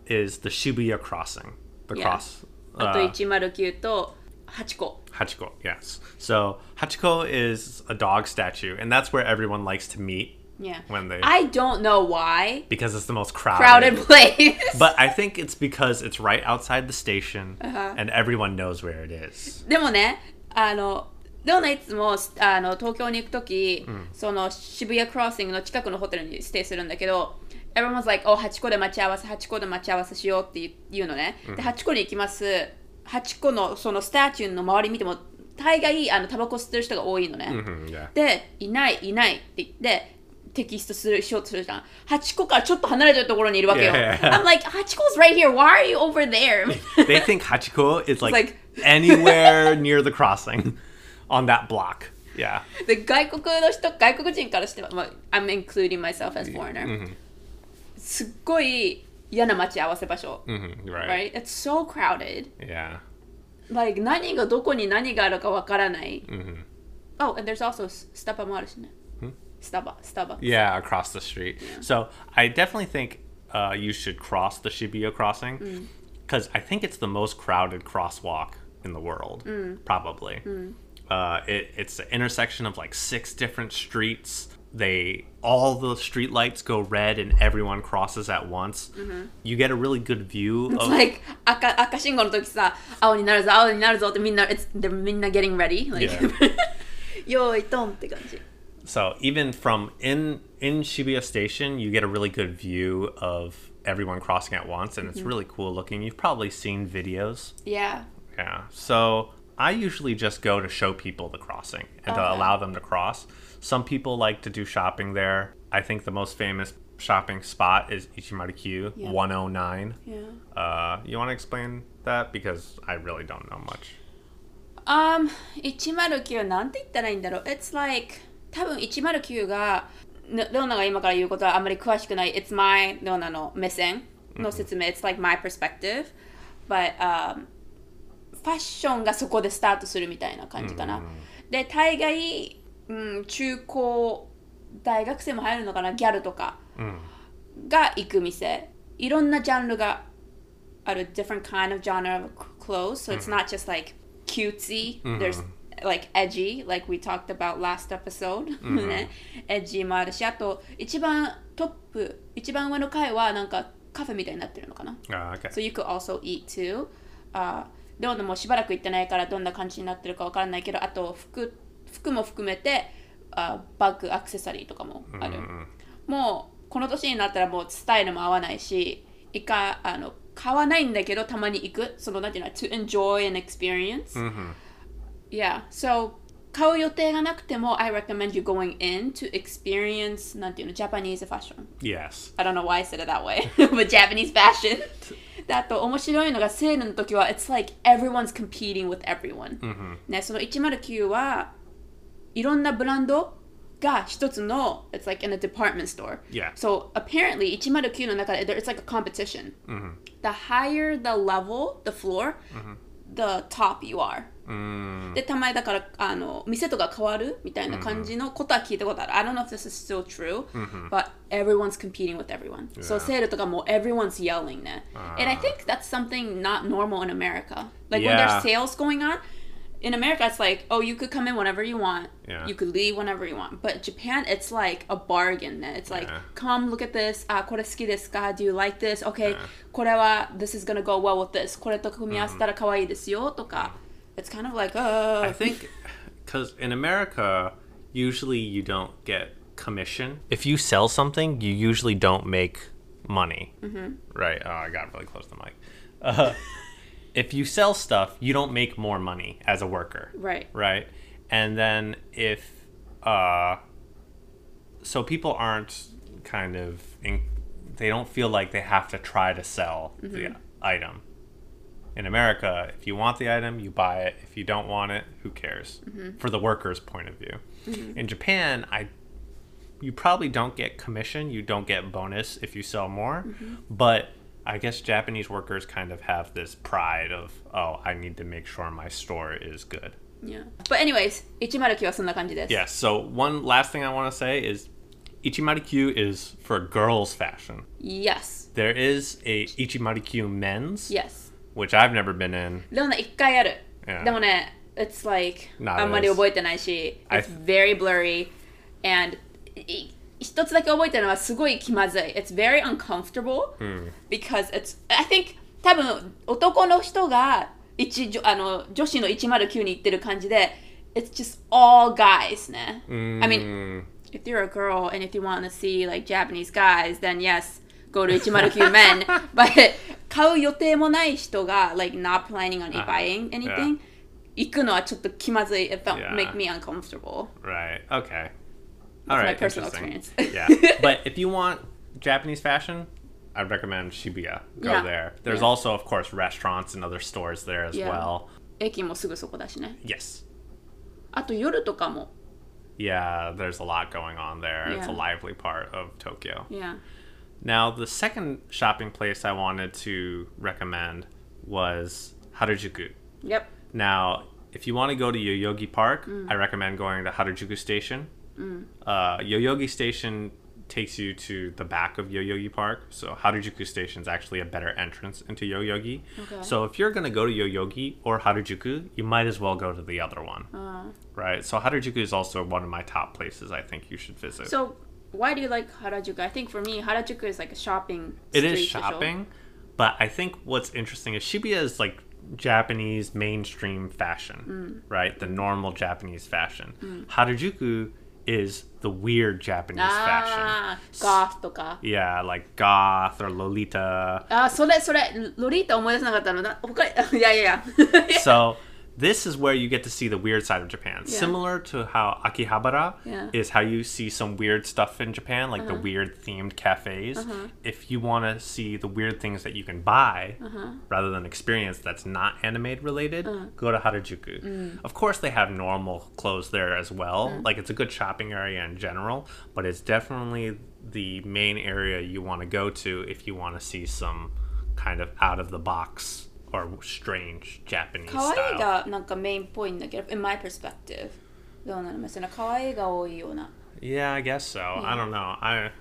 is the Shibuya crossing. The Yeah. cross. あと Uh, 109と8個 Hachiko, yes. So Hachiko is a dog statue, and that's where everyone likes to meet Yeah. when they I don't know why. because it's the most crowded. Crowded place. But I think it's because it's right outside the station, Uh-huh. and everyone knows where it is. でもね、あの、 どんないつもあの東京に行くとき、その渋谷クロッシングの近くのホテルにステイするんだけど、Everyone's like, お、8個で待ち合わせ、8個で待ち合わせしようって言うのね。で、8個に行きます。8個のそのスタチューの周り見ても、大概あのタバコ吸ってる人が多いのね。Mhm, yeah. で、いない、いないって言って、テキストするしようとするじゃん。8個からちょっと離れてるところにいるわけよ。Yeah. I'm like, 8個 is right here. Why are you over there? They think Hachiko is like, like- anywhere near the crossing on that block. Yeah. で外国の人外国人からしては、まあ、I'm including myself as foreigner、すっごい嫌な待ち合わせ場所、 hmm right. right? It's so crowded Yeah. like 何がどこに何があるかわからない、Oh and there's also スタバもあるしね、スタバスタバ Yeah, across the street. So I definitely think uh, you should cross the Shibuya crossing because I think it's the most crowded crosswalk in the world, probably. Uh, it, it's the intersection of like six different streets. they all the street lights go red and everyone crosses at once. You get a really good view It's of like 赤赤信号の時さ青になるぞ青になるぞってみんな it's, they're みんな getting ready like Yeah. 用意ドンって感じ So even from in in Shibuya Station, you get a really good view of everyone crossing at once, and it's really cool looking. You've probably seen videos. yeah Yeah. So I usually just go to show people the crossing and to Okay. allow them to cross. Some people like to do shopping there. I think the most famous shopping spot is Ichimaru-Q Yeah. 109. yeah Uh, you want to explain that because I really don't know much. Um, 109なんて言ったらいいんだろう It's like 多分109がねレオナが今から言うことはあんまり詳しくない It's my レオナの目線の説明 It's like my perspective But、um, ファッションがそこでスタートするみたいな感じかな、で大概、うん、中高大学生も入るのかなギャルとかが行く店いろんなジャンルがある different kind of genre of clothes so it's not just like cutesy there's like edgy like we talked about last episode ねエッジもあるしあと一番トップ一番上の階はなんかカフェみたいになってるのかな Uh, okay. So you could also eat too. あでもしばらく行ってないからどんな感じになってるかわからないけど、あと服服も含めてあバッグ、アクセサリーとかもある。もうこの年になったらもうスタイルも合わないし、いかあの買わないんだけどたまに行く。そのなんていうの to enjoy an experience. Yeah. So 買う予定がなくても I recommend you going in to experience なんていうの Japanese fashion. yes. I don't know why I said it that way, but Japanese fashion. であと面白いのがセールの時は It's like everyone's competing with everyone、ね、その109はいろんなブランドが一つの It's like in a department store Yeah. So apparently 109の中で there- It's like a competition、The higher the level, the floor、the top you are でたまにだからあの店とか変わるみたいな感じのことは聞いたことある。I don't know if this is still true, but everyone's competing with everyone. So セールとかも everyone's yelling ね。And I think that's something not normal in America. Like when Yeah. there's sales going on, in America it's like, oh, you could come in whenever you want. Yeah. You could leave whenever you want. But Japan, it's like a bargain ね。It's like, Yeah. come look at this. あ、これ好きですか Do you like this? Okay. これは this is gonna go well with this. これと組み合わせたら可愛いですよとか。 It's kind of like, uh, I think because in America, usually you don't get commission. If you sell something, you usually don't make money. Right? Oh, I got really close to the mic. Uh, if you sell stuff, you don't make more money as a worker. Right. Right? And then if uh so people aren't kind of in, they don't feel like they have to try to sell the item In America, if you want the item, you buy it. If you don't want it, who cares? For the worker's point of view. In Japan, I you probably don't get commission, you don't get bonus if you sell more, but I guess Japanese workers kind of have this pride of, oh, I need to make sure my store is good. Yeah. But anyways, 109はそんな感じです。 Yes. So one last thing I want to say is Ichimaru-Q is for girls fashion. Yes. There is a Ichimaru-Q men's, Yes. which I've never been in. でもね、一回ある。 Yeah. でもね、it's like, Not あんまり as- 覚えてないし、 I- it's very blurry. And い一つだけ覚えてるのはすごい気まずい。It's very uncomfortable because it's, I think 多分男の人が一女あの女子の109に行ってる感じで、it's just all guys ね。I mean, if you're a girl and if you want to see like Japanese guys, then yes, go to 109 men. But 買う予定もない人が like not planning on buying anything, 行くのはちょっと気まずい。It felt Yeah. make me uncomfortable. Right. Okay. All my right. personal interesting. experience. yeah. But if you want Japanese fashion, I'd recommend Shibuya. Go Yeah. there. There's Yeah. also, of course, restaurants and other stores there as Yeah. well. 駅もすぐそこだしね。 Yes. あと夜とかも。 Yeah, there's a lot going on there. It's a Yeah. lively part of Tokyo. Yeah. Now, the second shopping place I wanted to recommend was Harajuku. Yep. Now, if you want to go to Yoyogi Park, I recommend going to Harajuku Station. Uh, Yoyogi Station takes you to the back of Yoyogi Park. So Harajuku Station is actually a better entrance into Yoyogi. Okay. So if you're gonna go to Yoyogi or Harajuku, you might as well go to the other one, Uh, right? So Harajuku is also one of my top places I think you should visit. so why do you like Harajuku? I think for me, Harajuku is like a shopping. It is shopping, but I think what's interesting is Shibuya is like Japanese mainstream fashion, mm. right? The normal Japanese fashion. Mm. Harajuku is the weird Japanese ah, fashion. Goth like goth or lolita. Ah, あ、それそれ、lolita 思い出せなかったの。他、いやいやいや。so this is where you get to see the weird side of Japan. Yeah. Similar to how Akihabara Yeah. is how you see some weird stuff in Japan, like the uh-huh. weird themed cafes. Uh-huh. If you want to see the weird things that you can buy uh-huh. rather than experience that's not anime related, go to Harajuku. Mm. Of course, they have normal clothes there as well. Mm. Like it's a good shopping area in general, but it's definitely the main area you want to go to if you want to see some kind of out of the box or strange Japanese 可愛い style. がなんかメインっぽいんだけど、in my perspective。どうなのまあ可愛いが多いような。 Yeah, I guess so. I don't know. I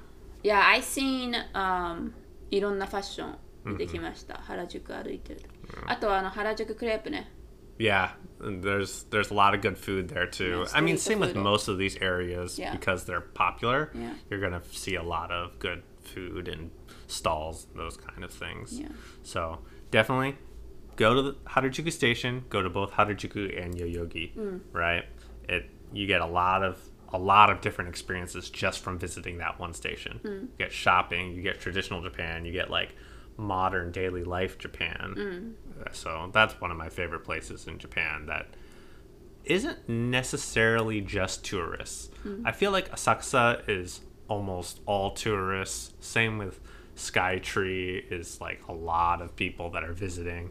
いや、I seen、um, いろんなファッション見てきました。原宿歩いてる時。あとはあの原宿クレープね。 yeah, there's there's a lot of good food there too. Yeah, I mean, street same with food. most of these areas Yeah. because they're popular. Yeah. You're gonna see a lot of good food and stalls, those kind of things. Yeah. So definitely go to the Harajuku station. Go to both Harajuku and Yoyogi. Mm. Right. It you get a lot of a lot of different experiences just from visiting that one station. Mm. You get shopping. You get traditional Japan. You get like modern daily life Japan. Mm. So that's one of my favorite places in Japan that isn't necessarily just tourists. I feel like Asakusa is almost all tourists. Same with Skytree is like a lot of people that are visiting,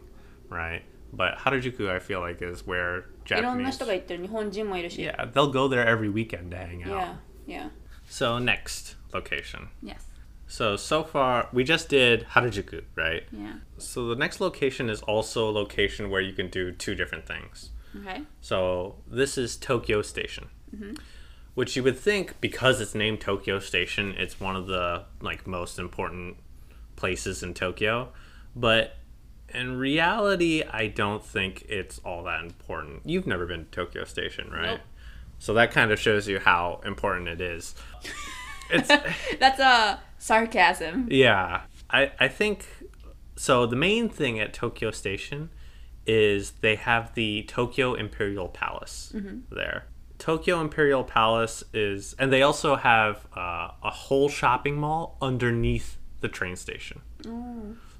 right? But Harajuku, I feel like, is where Japanese. Yeah, they'll go there every weekend to hang out. Yeah, yeah. So, next location. Yes. So, so far, we just did Harajuku, right? Yeah. So, the next location is also a location where you can do two different things. Okay. So, this is Tokyo Station. Mm-hmm which you would think because it's named Tokyo Station, it's one of the like most important places in Tokyo, but in reality, I don't think it's all that important. You've never been to Tokyo Station, right? Nope. So that kind of shows you how important it is. It's That's a sarcasm. yeah, I I think so. The main thing at Tokyo Station is they have the Tokyo Imperial Palace there. Tokyo Imperial Palace is, and they also have uh, a whole shopping mall underneath the train station.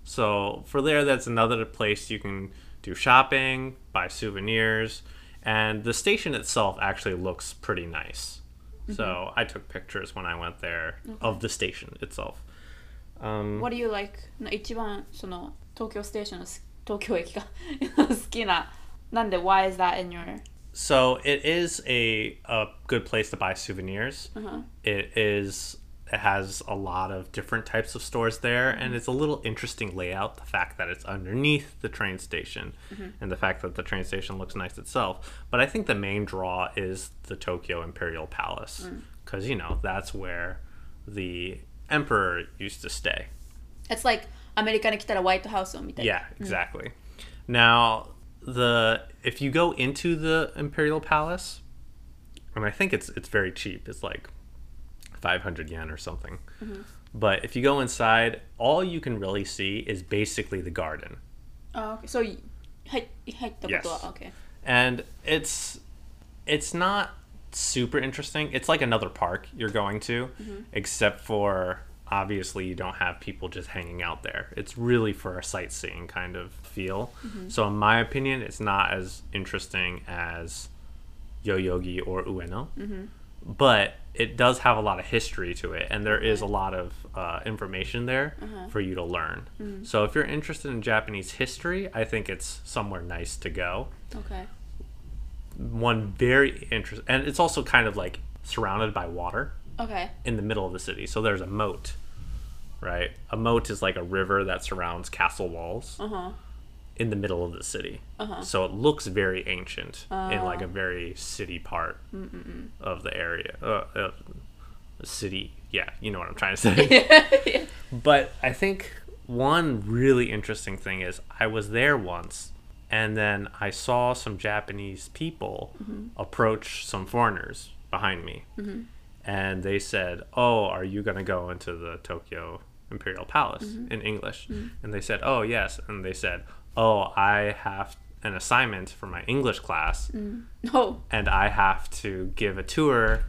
So for there, that's another place you can do shopping, buy souvenirs, and the station itself actually looks pretty nice. So I took pictures when I went there of the station itself. Um, What do you like? 一番その東京ステーションのす東京駅が好きな。なんで Why is that in your So it is a, a good place to buy souvenirs. Uh-huh. It is it has a lot of different types of stores there and it's a little interesting layout the fact that it's underneath the train station mm-hmm. and the fact that the train station looks nice itself but i think the main draw is the tokyo imperial palace because mm. you know that's where the emperor used to stay it's like america ni white house yeah mm. exactly mm. now the if you go into the imperial palace and i think it's it's very cheap it's like 500 yen or something. Mm-hmm. But if you go inside, all you can really see is basically the garden. Oh, okay. So, yes. okay. And it's it's not super interesting. It's like another park you're going to, mm-hmm. except for obviously you don't have people just hanging out there. It's really for a sightseeing kind of feel. Mm-hmm. So in my opinion, it's not as interesting as Yoyogi or Ueno. Mm-hmm. But it does have a lot of history to it, and there is a lot of uh, information there uh-huh. for you to learn. Mm-hmm. So if you're interested in Japanese history, I think it's somewhere nice to go. Okay. One very interesting and it's also kind of like surrounded by water Okay. in the middle of the city. So there's a moat right? A moat is like a river that surrounds castle walls uh-huh. In the middle of the city. So it looks very ancient in like a very city part of the area uh, uh, city. Yeah, you know what I'm trying to say. But I think one really interesting thing is I was there once and then I saw some Japanese people approach some foreigners behind me. And they said, Oh, are you going to go into the Tokyo Imperial Palace mm-hmm. in English? Mm-hmm. And they said, Oh, yes. And they said, Oh, I have an assignment for my English class Oh, and I have to give a tour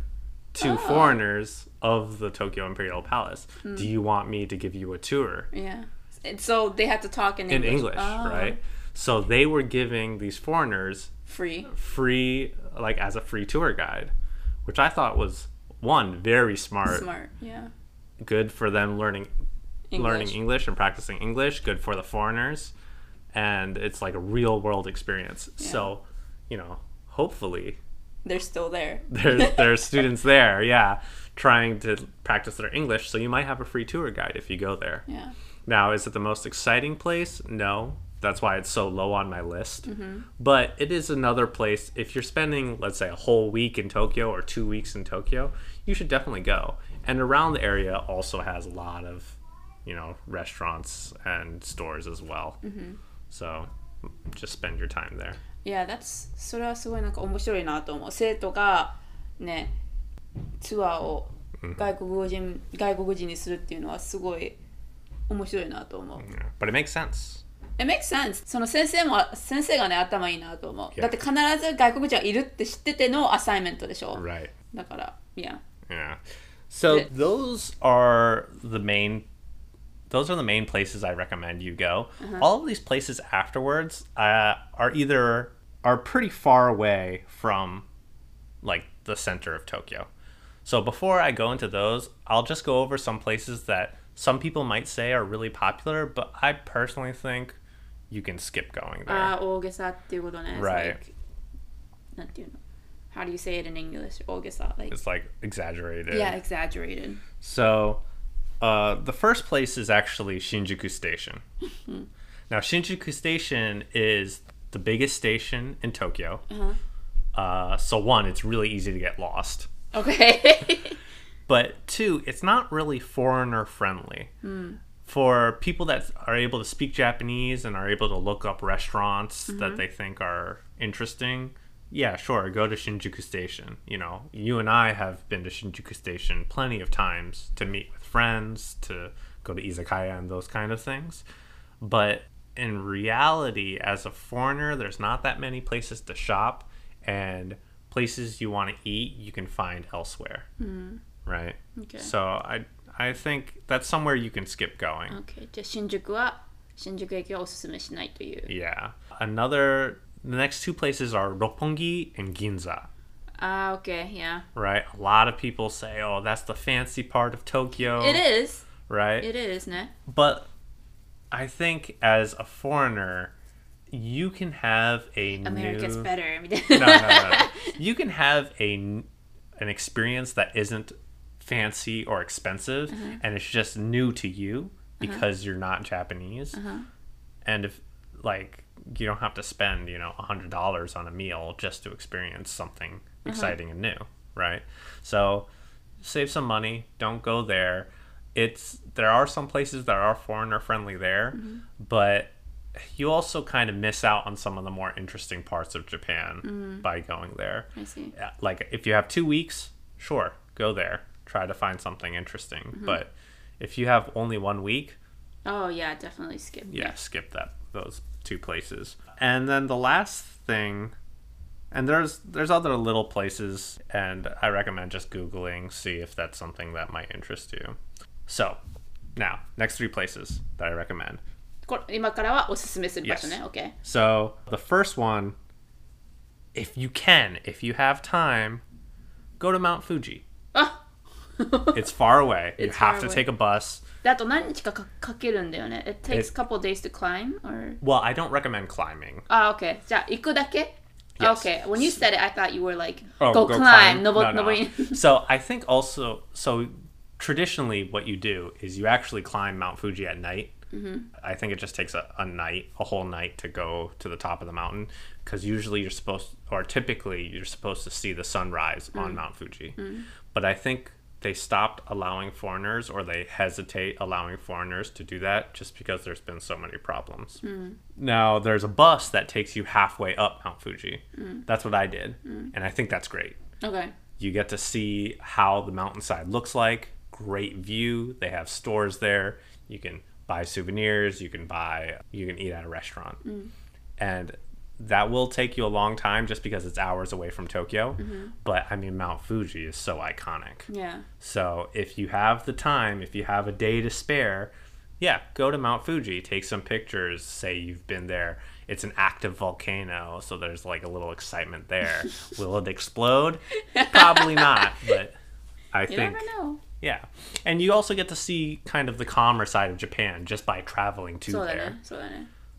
to Oh. foreigners of the Tokyo Imperial Palace. Mm. Do you want me to give you a tour yeah. And so they had to talk in in English. English, Oh, right? So they were giving these foreigners Free. free, like as a free tour guide, which I thought was one very smart, Smart. Yeah. good for them learning learning English. English and practicing English, good for the foreigners, and it's like a real world experience. So, you know, hopefully They're still there. there's there's students there, yeah, trying to practice their English. So you might have a free tour guide if you go there. Yeah. Now, is it the most exciting place? No. That's why it's so low on my list. Mm-hmm. But it is another place. If you're spending, let's say, a whole week in Tokyo or two weeks in Tokyo, you should definitely go. And around the area also has a lot of, you know, restaurants and stores as well. Mm-hmm. So just spend your time there. いや、that's それはすごいなんか面白いなと思う。生徒がね、ツアーを外国人、外国人にするっていうのはすごい面白いなと思う。Yeah. But it makes sense. It makes sense. その先生も先生がね頭いいなと思う。Yeah. だって必ず外国人はいるって知っててのアサイメントでしょ。Right. だから、いや。Yeah. So Yeah. those are the main those are the main places I recommend you go. All of these places afterwards uh, are either are pretty far away from like the center of Tokyo. So before I go into those, I'll just go over some places that some people might say are really popular, but I personally think you can skip going there. ああ、大げさっていうことね。 Right. Like なんていうの How do you say it in English? 大げさ。Like, it's like exaggerated. yeah, exaggerated. So, uh, the first place is actually Shinjuku Station. now, Shinjuku Station is the biggest station in Tokyo. uh so, one, it's really easy to get lost. Okay. But two, it's not really foreigner friendly. For people that are able to speak Japanese and are able to look up restaurants that they think are interesting, yeah, sure, go to Shinjuku Station. You know, you and I have been to Shinjuku Station plenty of times to meet with friends, to go to izakaya and those kind of things. But in reality, as a foreigner, there's not that many places to shop, and places you want to eat, you can find elsewhere. Right? Okay. So I I think that's somewhere you can skip going. okay. じゃあ新宿は新宿駅はおすすめしないという。 Yeah. Another the next two places are Roppongi and Ginza. Ah, uh, okay, yeah. Right? A lot of people say, oh, that's the fancy part of Tokyo. It is. Right? It is, ne? But I think as a foreigner, you can have a America's new... better. no, no, no, no. You can have a an experience that isn't fancy or expensive uh-huh. and it's just new to you uh-huh. because uh-huh. you're not Japanese. Uh-huh. And if like you don't have to spend, you know, $100 on a meal just to experience something uh-huh. exciting and new, right? So save some money. Don't go there. It's there are some places that are foreigner friendly there, mm-hmm. but you also kind of miss out on some of the more interesting parts of Japan mm. by going there. I see. Uh, like if you have two weeks, sure, go there. Try to find something interesting. Mm-hmm. But if you have only one week, Oh, yeah, definitely skip. yeah, skip that those two places. And then the last thing and there's there's other little places and I recommend just googling see if that's something that might interest you. So, now, next three places that I recommend. これ今からはおすすめする場所ね。 Yes. OK。 So, the first one if you can, if you have time, go to Mount Fuji. あ It's far away. you It's have far to away. take a bus. であと何日かかかけるんだよね。It takes It- a couple days to climb? Or... Well, I don't recommend climbing. あ、OK。じゃあ行くだけ Yes. Okay. When you said it, I thought you were like, oh, go, go climb. climb. No, no, no. so I think also, so traditionally, what you do is you actually climb Mount Fuji at night. Mm-hmm. I think it just takes a, a night, a whole night to go to the top of the mountain because usually you're supposed, or typically, you're supposed to see the sunrise mm-hmm. on mm. Mount Fuji. Mm-hmm. But I think they stopped allowing foreigners or they hesitate allowing foreigners to do that just because there's been so many problems. Mm. Now, there's a bus that takes you halfway up Mount Fuji. Mm. That's what I did. Mm. And I think that's great. Okay. You get to see how the mountainside looks like. Great view. They have stores there. You can buy souvenirs. You can buy. You can eat at a restaurant, and that will take you a long time just because it's hours away from Tokyo. Mm-hmm. But I mean, Mount Fuji is so iconic. Yeah. So if you have the time, if you have a day to spare, yeah, go to Mount Fuji, take some pictures, say you've been there. It's an active volcano, so there's like a little excitement there. will it explode? Probably not, but I you think. You never know. Yeah. And you also get to see kind of the calmer side of Japan just by traveling to so there. So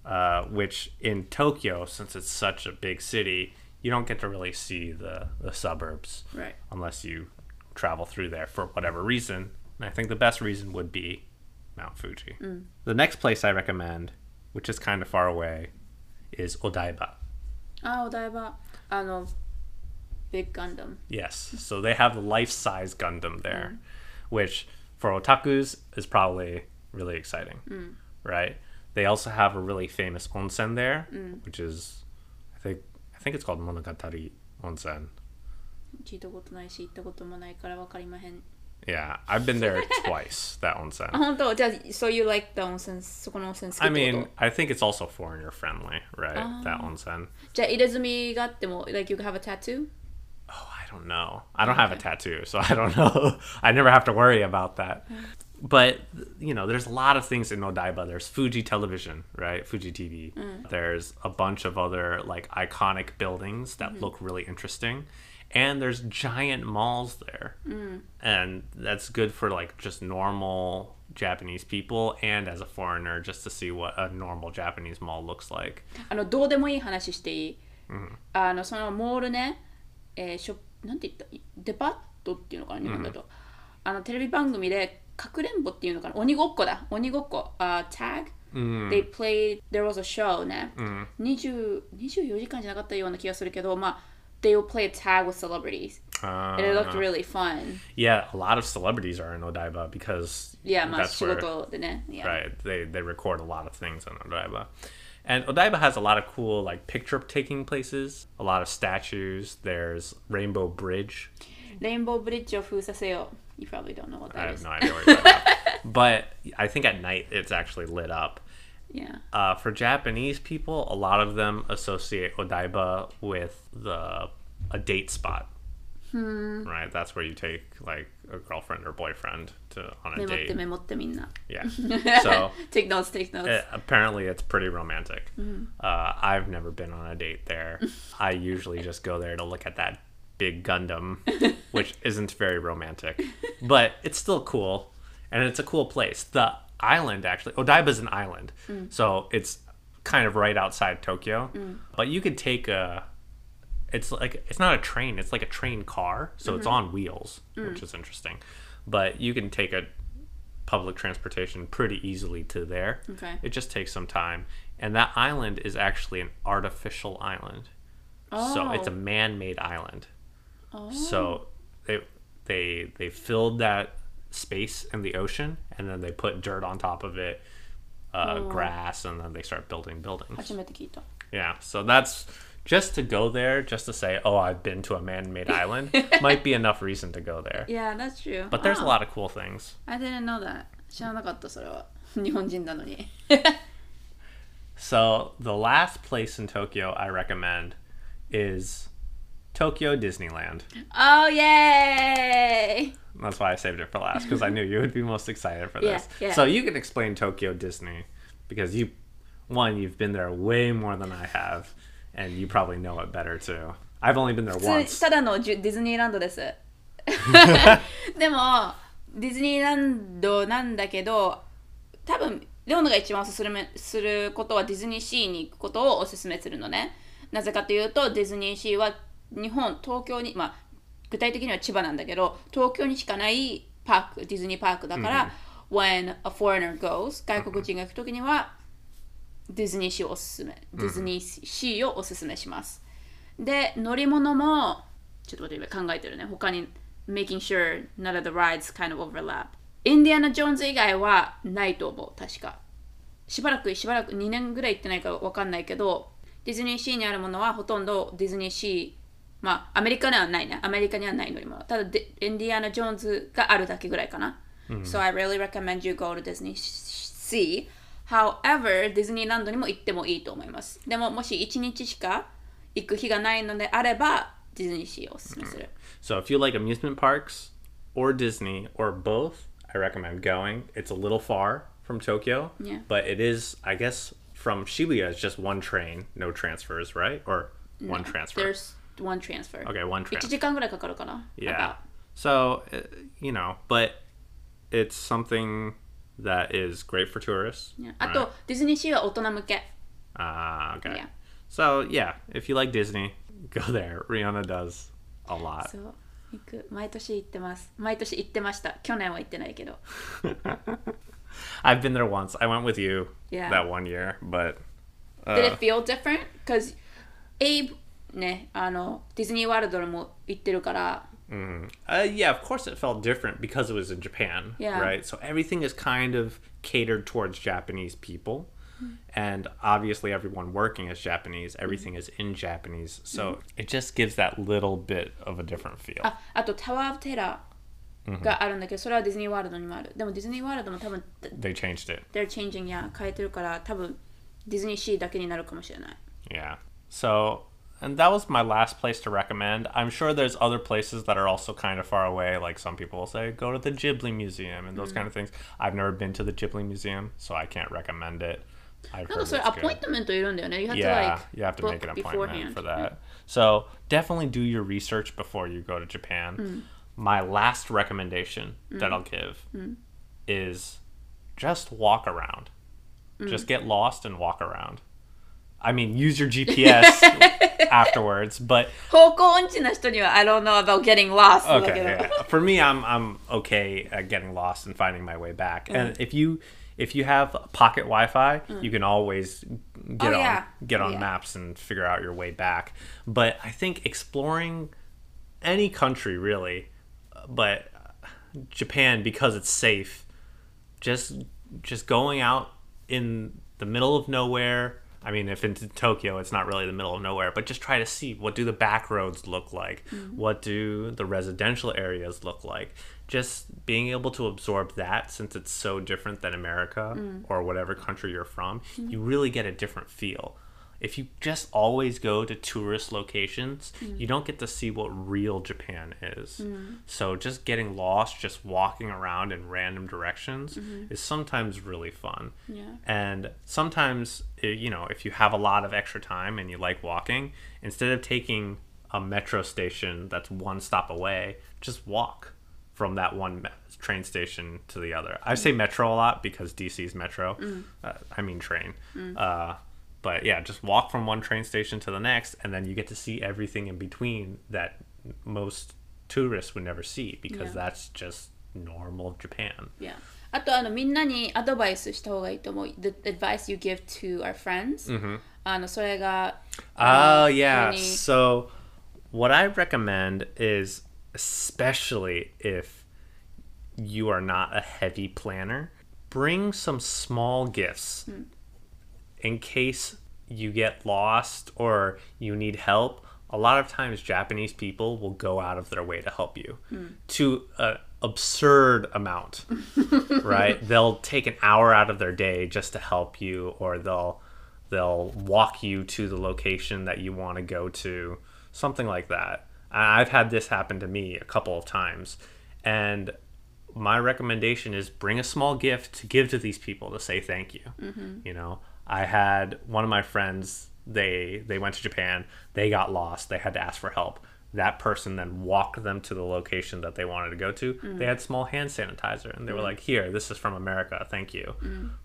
uh, which in Tokyo, since it's such a big city, you don't get to really see the, the suburbs right. unless you travel through there for whatever reason. And I think the best reason would be Mount Fuji. Mm. The next place I recommend, which is kind of far away, is Odaiba. Ah, Odaiba. Ah, I know. Big Gundam. Yes. So they have life size Gundam there, mm. which for otakus is probably really exciting, mm. right? They also have a really famous onsen there, which is I think I think it's called Monogatari Onsen. 聞いたことないし、行ったこともないから分かりまへん。 Yeah, I've been there twice, that onsen. あ、本当じゃあ、so you like the 温泉、そこの温泉好きって I こと mean, I think it's also foreigner friendly, right? That onsen. じゃあ、入れ墨があっても、like you have a tattoo? Oh, I don't know. I don't have a tattoo, so I don't know. I never have to worry about that. But you know, there's a lot of things in Odaiba. There's Fuji Television, right? Fuji TV. There's a bunch of other like iconic buildings that look really interesting. And there's giant malls there. And that's good for like just normal Japanese people and as a foreigner just to see what a normal Japanese mall looks like. あの、どうでもいい話していい、あの、そのモールね、えー、ショなんて言ったデパートっていうのかな、日本だと。あの、テレビ番組で、 かくれんぼっていうのかな、鬼ごっこだ、鬼ごっこ。あ、tag? They played, there was a show ね。20 24時間じゃなかったような気がするけど、まあ、they will play tag with celebrities. And it looked Uh, really fun. Yeah, a lot of celebrities are in Odaiba because Yeah, まあ that's 仕 where 事でね。Yeah. right they they record a lot of things in Odaiba. And Odaiba has a lot of cool like picture taking places, a lot of statues. There's Rainbow Bridge. レイン you probably don't know what that is. I is. Have no idea what you're talking about. But I think at night it's actually lit up. Yeah. Uh, for Japanese people, a lot of them associate Odaiba with the a date spot. Hmm. Right, that's where you take like a girlfriend or boyfriend to on a date. Memotte minna. Yeah. So take notes, take notes. It, apparently, it's pretty romantic. Mm-hmm. Uh, I've never been on a date there. I usually just go there to look at that big Gundam, which isn't very romantic, but it's still cool, and it's a cool place. The island actually, Odaiba's an island, mm. so it's kind of right outside Tokyo. Mm. But you could take a. It's like it's not a train. It's like a train car, so it's mm-hmm. on wheels, mm. which is interesting. But you can take a public transportation pretty easily to there. Okay. It just takes some time. And that island is actually an artificial island. So it's a Oh. man-made island. Oh. So they they they filled that space in the ocean and then they put dirt on top of it, uh, Oh. grass, and then they start building buildings. 初めて聞いた。 Yeah. So that's just to go there, just to say, oh, I've been to a man-made island, might be enough reason to go there. Yeah, that's true. But there's a Wow. lot of cool things. I didn't know that. 知らなかった、それは。日本人なのに。 So the last place in Tokyo I recommend is Tokyo Disneyland. oh, yay! That's why I saved it for last because I knew you would be most excited for Yeah, this. yeah. So you can explain Tokyo Disney because you, one, you've been there way more than I have, and you probably know it better too. I've only been there 普通 once. ただのジュディズニーランドです。でも、ディズニーランドなんだけど、多分、レオナが一番おすすめすることはディズニーシーに行くことをおすすめするのね。なぜかというと、ディズニーシーは 日本、東京に、まあ、具体的には千葉なんだけど、東京にしかないパーク、ディズニーパークだから、when a foreigner goes、外国人が行くときには、ディズニーシーをおすすめ、ディズニーシーをおすすめします。で、乗り物も、ちょっと待って、今考えてるね。他に making sure none of the rides kind of overlap インディアナ・ジョーンズ以外はないと思う確か。しばらくしばらく2年ぐらい行ってないから分かんないけどディズニーシーにあるものはほとんどディズニーシーまあアメリカにはないねアメリカにはない乗り物ただデインディアナ・ジョーンズがあるだけぐらいかな、So I really recommend you go to Disney Sea However ディズニーランドにも行ってもいいと思いますでももし1日しか行く日がないのであればディズニーシーをおすすめする、 So if you like amusement parks or Disney or both, I recommend going. It's a little far from Tokyo, Yeah. but it is, I guess, from Shibuya. It's just one train, no transfers, right? Or one transfer. There's one transfer Okay, one 1 transfer. 時間ぐらいかかるかな Yeah. So, uh, you know, but it's something that is great for tourists. あと、ディズニーシーは大人向け Ah, okay. Yeah. So, yeah, if you like Disney, go there. Rihanna does a lot. そう行く毎年行ってます毎年行ってました去年は行ってないけど I've been there once. I went with you Yeah. that one year, but Did it feel different? Because Abe ねあのディズニーワールドにも行ってるから uh, yeah, of course it felt different because it was in Japan, Yeah. right? So everything is kind of catered towards Japanese people. And obviously, everyone working is Japanese. Everything is in Japanese. So it just gives that little bit of a different feel. ああとタワー・オブ・テラーがあるんだけど、それはディズニーワールドにもあるでもディズニーワールドも多分 They changed it. they're changing や変えてるから多分ディズニーシーだけになるかもしれない Yeah. So, and that was my last place to recommend. I'm sure there's other places that are also kind of far away. Like some people will say, go to the Ghibli Museum and those mm. kind of things. I've never been to the Ghibli Museum, so I can't recommend it. I've no, so appointment. You have yeah, to like you have to make an appointment beforehand. for that. Mm. So definitely do your research before you go to Japan. Mm. My last recommendation that mm. I'll give mm. is just walk around. Mm. Just get lost and walk around. I mean, use your GPS afterwards, but 方向音痴な人には I don't know about getting lost だけ okay. ど yeah. For me, I'm I'm okay at getting lost and finding my way back. And if you if you have pocket Wi-Fi, you can always get Oh, on yeah. get on Yeah. maps and figure out your way back. But I think exploring any country really, but Japan because it's safe, just just going out in the middle of nowhere. I mean, if into Tokyo, it's not really the middle of nowhere, but just try to see what do the back roads look like? Mm-hmm. What do the residential areas look like? Just being able to absorb that since it's so different than America mm. or whatever country you're from, mm-hmm. you really get a different feel. If you just always go to tourist locations, mm. you don't get to see what real Japan is. Mm. So just getting lost, just walking around in random directions mm-hmm. is sometimes really fun. Yeah. And sometimes, you know, if you have a lot of extra time and you like walking, instead of taking a metro station that's one stop away, just walk from that one train station to the other. I say mm. metro a lot because DC's metro. Uh, I mean train. Uh, but yeah, just walk from one train station to the next, and then you get to see everything in between that most tourists would never see because Yeah. that's just normal Japan. Yeah. あとあのみんなにアドバイスした方がいいと思う。The advice you give to our friends、あのそれが Oh あの yeah. 普通に So what I recommend is especially if you are not a heavy planner, bring some small gifts in case you get lost or you need help. A lot of times Japanese people will go out of their way to help you hmm. to an absurd amount. right? They'll take an hour out of their day just to help you or they'll they'll walk you to the location that you want to go to, something like that. I've had this happen to me a couple of times. And my recommendation is bring a small gift to give to these people to say thank you. Mm-hmm. You know, I had one of my friends, they they went to Japan, they got lost, they had to ask for help. That person then walked them to the location that they wanted to go to. They had small hand sanitizer and they were like, "Here, this is from America. Thank you."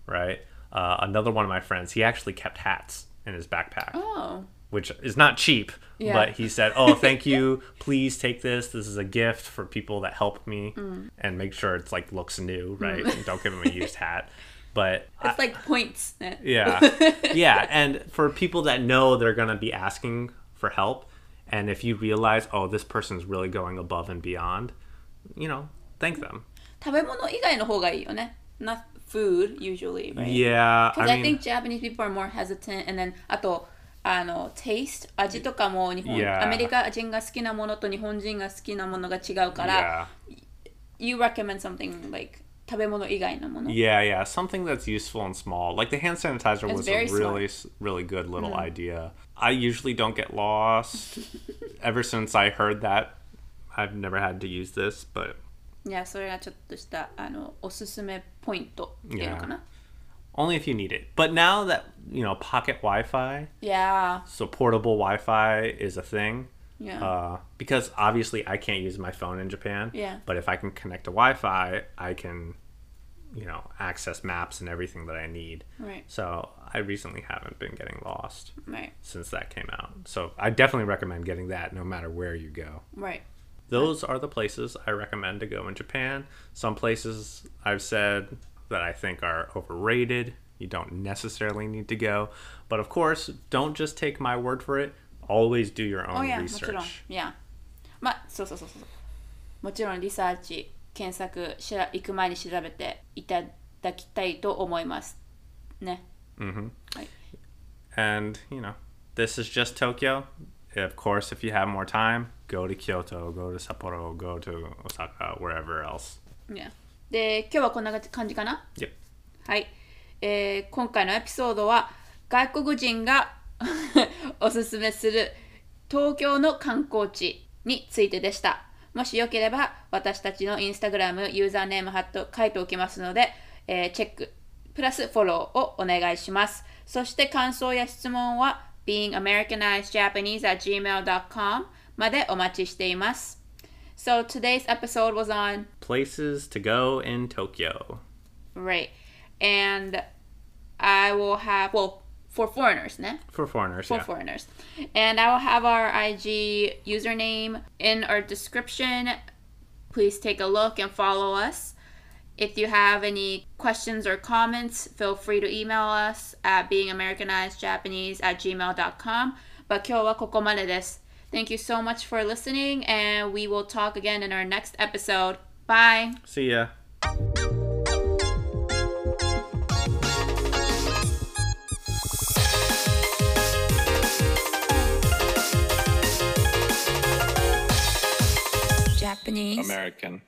Right? Uh, another one of my friends, he actually kept hats in his backpack Oh. which is not cheap. Yeah. But he said, "Oh, thank you. Please take this. This is a gift for people that help me, Mm. and make sure it's like looks new, right? And don't give him a used hat." But I- It's like points ね。 yeah, yeah, and for people that know they're gonna be asking for help, and if you realize, oh, this person's really going above and beyond, you know, thank them. 食べ物以外の方がいいよね。Not food usually, right? Yeah, Because I, I think mean, Japanese people are more hesitant and then あとあの taste 味とかも日本、 Yeah. アメリカ人が好きなものと日本人が好きなものが違うから、 yeah, you recommend something like 食べ物以外のもの yeah, yeah, something that's useful and small. Like the hand sanitizer That's was very a really, s- really good little idea. I usually don't get lost. Ever since I heard that, I've never had to use this, but いやそれがちょっとしたあのおすすめポイントっていうのかな only if you need it. But now that you know pocket Wi-Fi, いや so portable Wi-Fi is a thing. ーいや Uh, because obviously I can't use my phone in Japan. Yeah. But if I can connect to Wi-Fi, I can, you know, access maps and everything that I need. right So I recently haven't been getting lost right since that came out. So I definitely recommend getting that no matter where you go. right Those are the places I recommend to go in Japan. Some places I've said that I think are overrated. You don't necessarily need to go. But of course, don't just take my word for it. Always do your お own いやもちろん research. いやまあそうそうそうそうもちろんリサーチ検索しら行く前に調べていただきたいと思いますね hmm はい And, you know, this is just Tokyo. Of course, if you have more time, go to Kyoto, go to Sapporo, go to Osaka, wherever else. いやで今日はこんな感じかな Yep. はい、えー今回のエピソードは外国人がおすすめする東京の観光地についてでしたもしよければ私たちのインスタグラムユーザーネーム貼っと書いておきますので、えーチェックプラスフォローをお願いしますそして感想や質問は beingamericanizedjapanese at gmail.com までお待ちしています So today's episode was on Places to go in Tokyo. Right. And I will have, well, for foreigners, ne? For foreigners, For yeah. foreigners. And I will have our IG username in our description. Please take a look and follow us. If you have any questions or comments, feel free to email us at beingamericanizedjapanese at gmail.com. But 今日はここまでです. Thank you so much for listening, and we will talk again in our next episode. Bye. See ya. Japanese. American.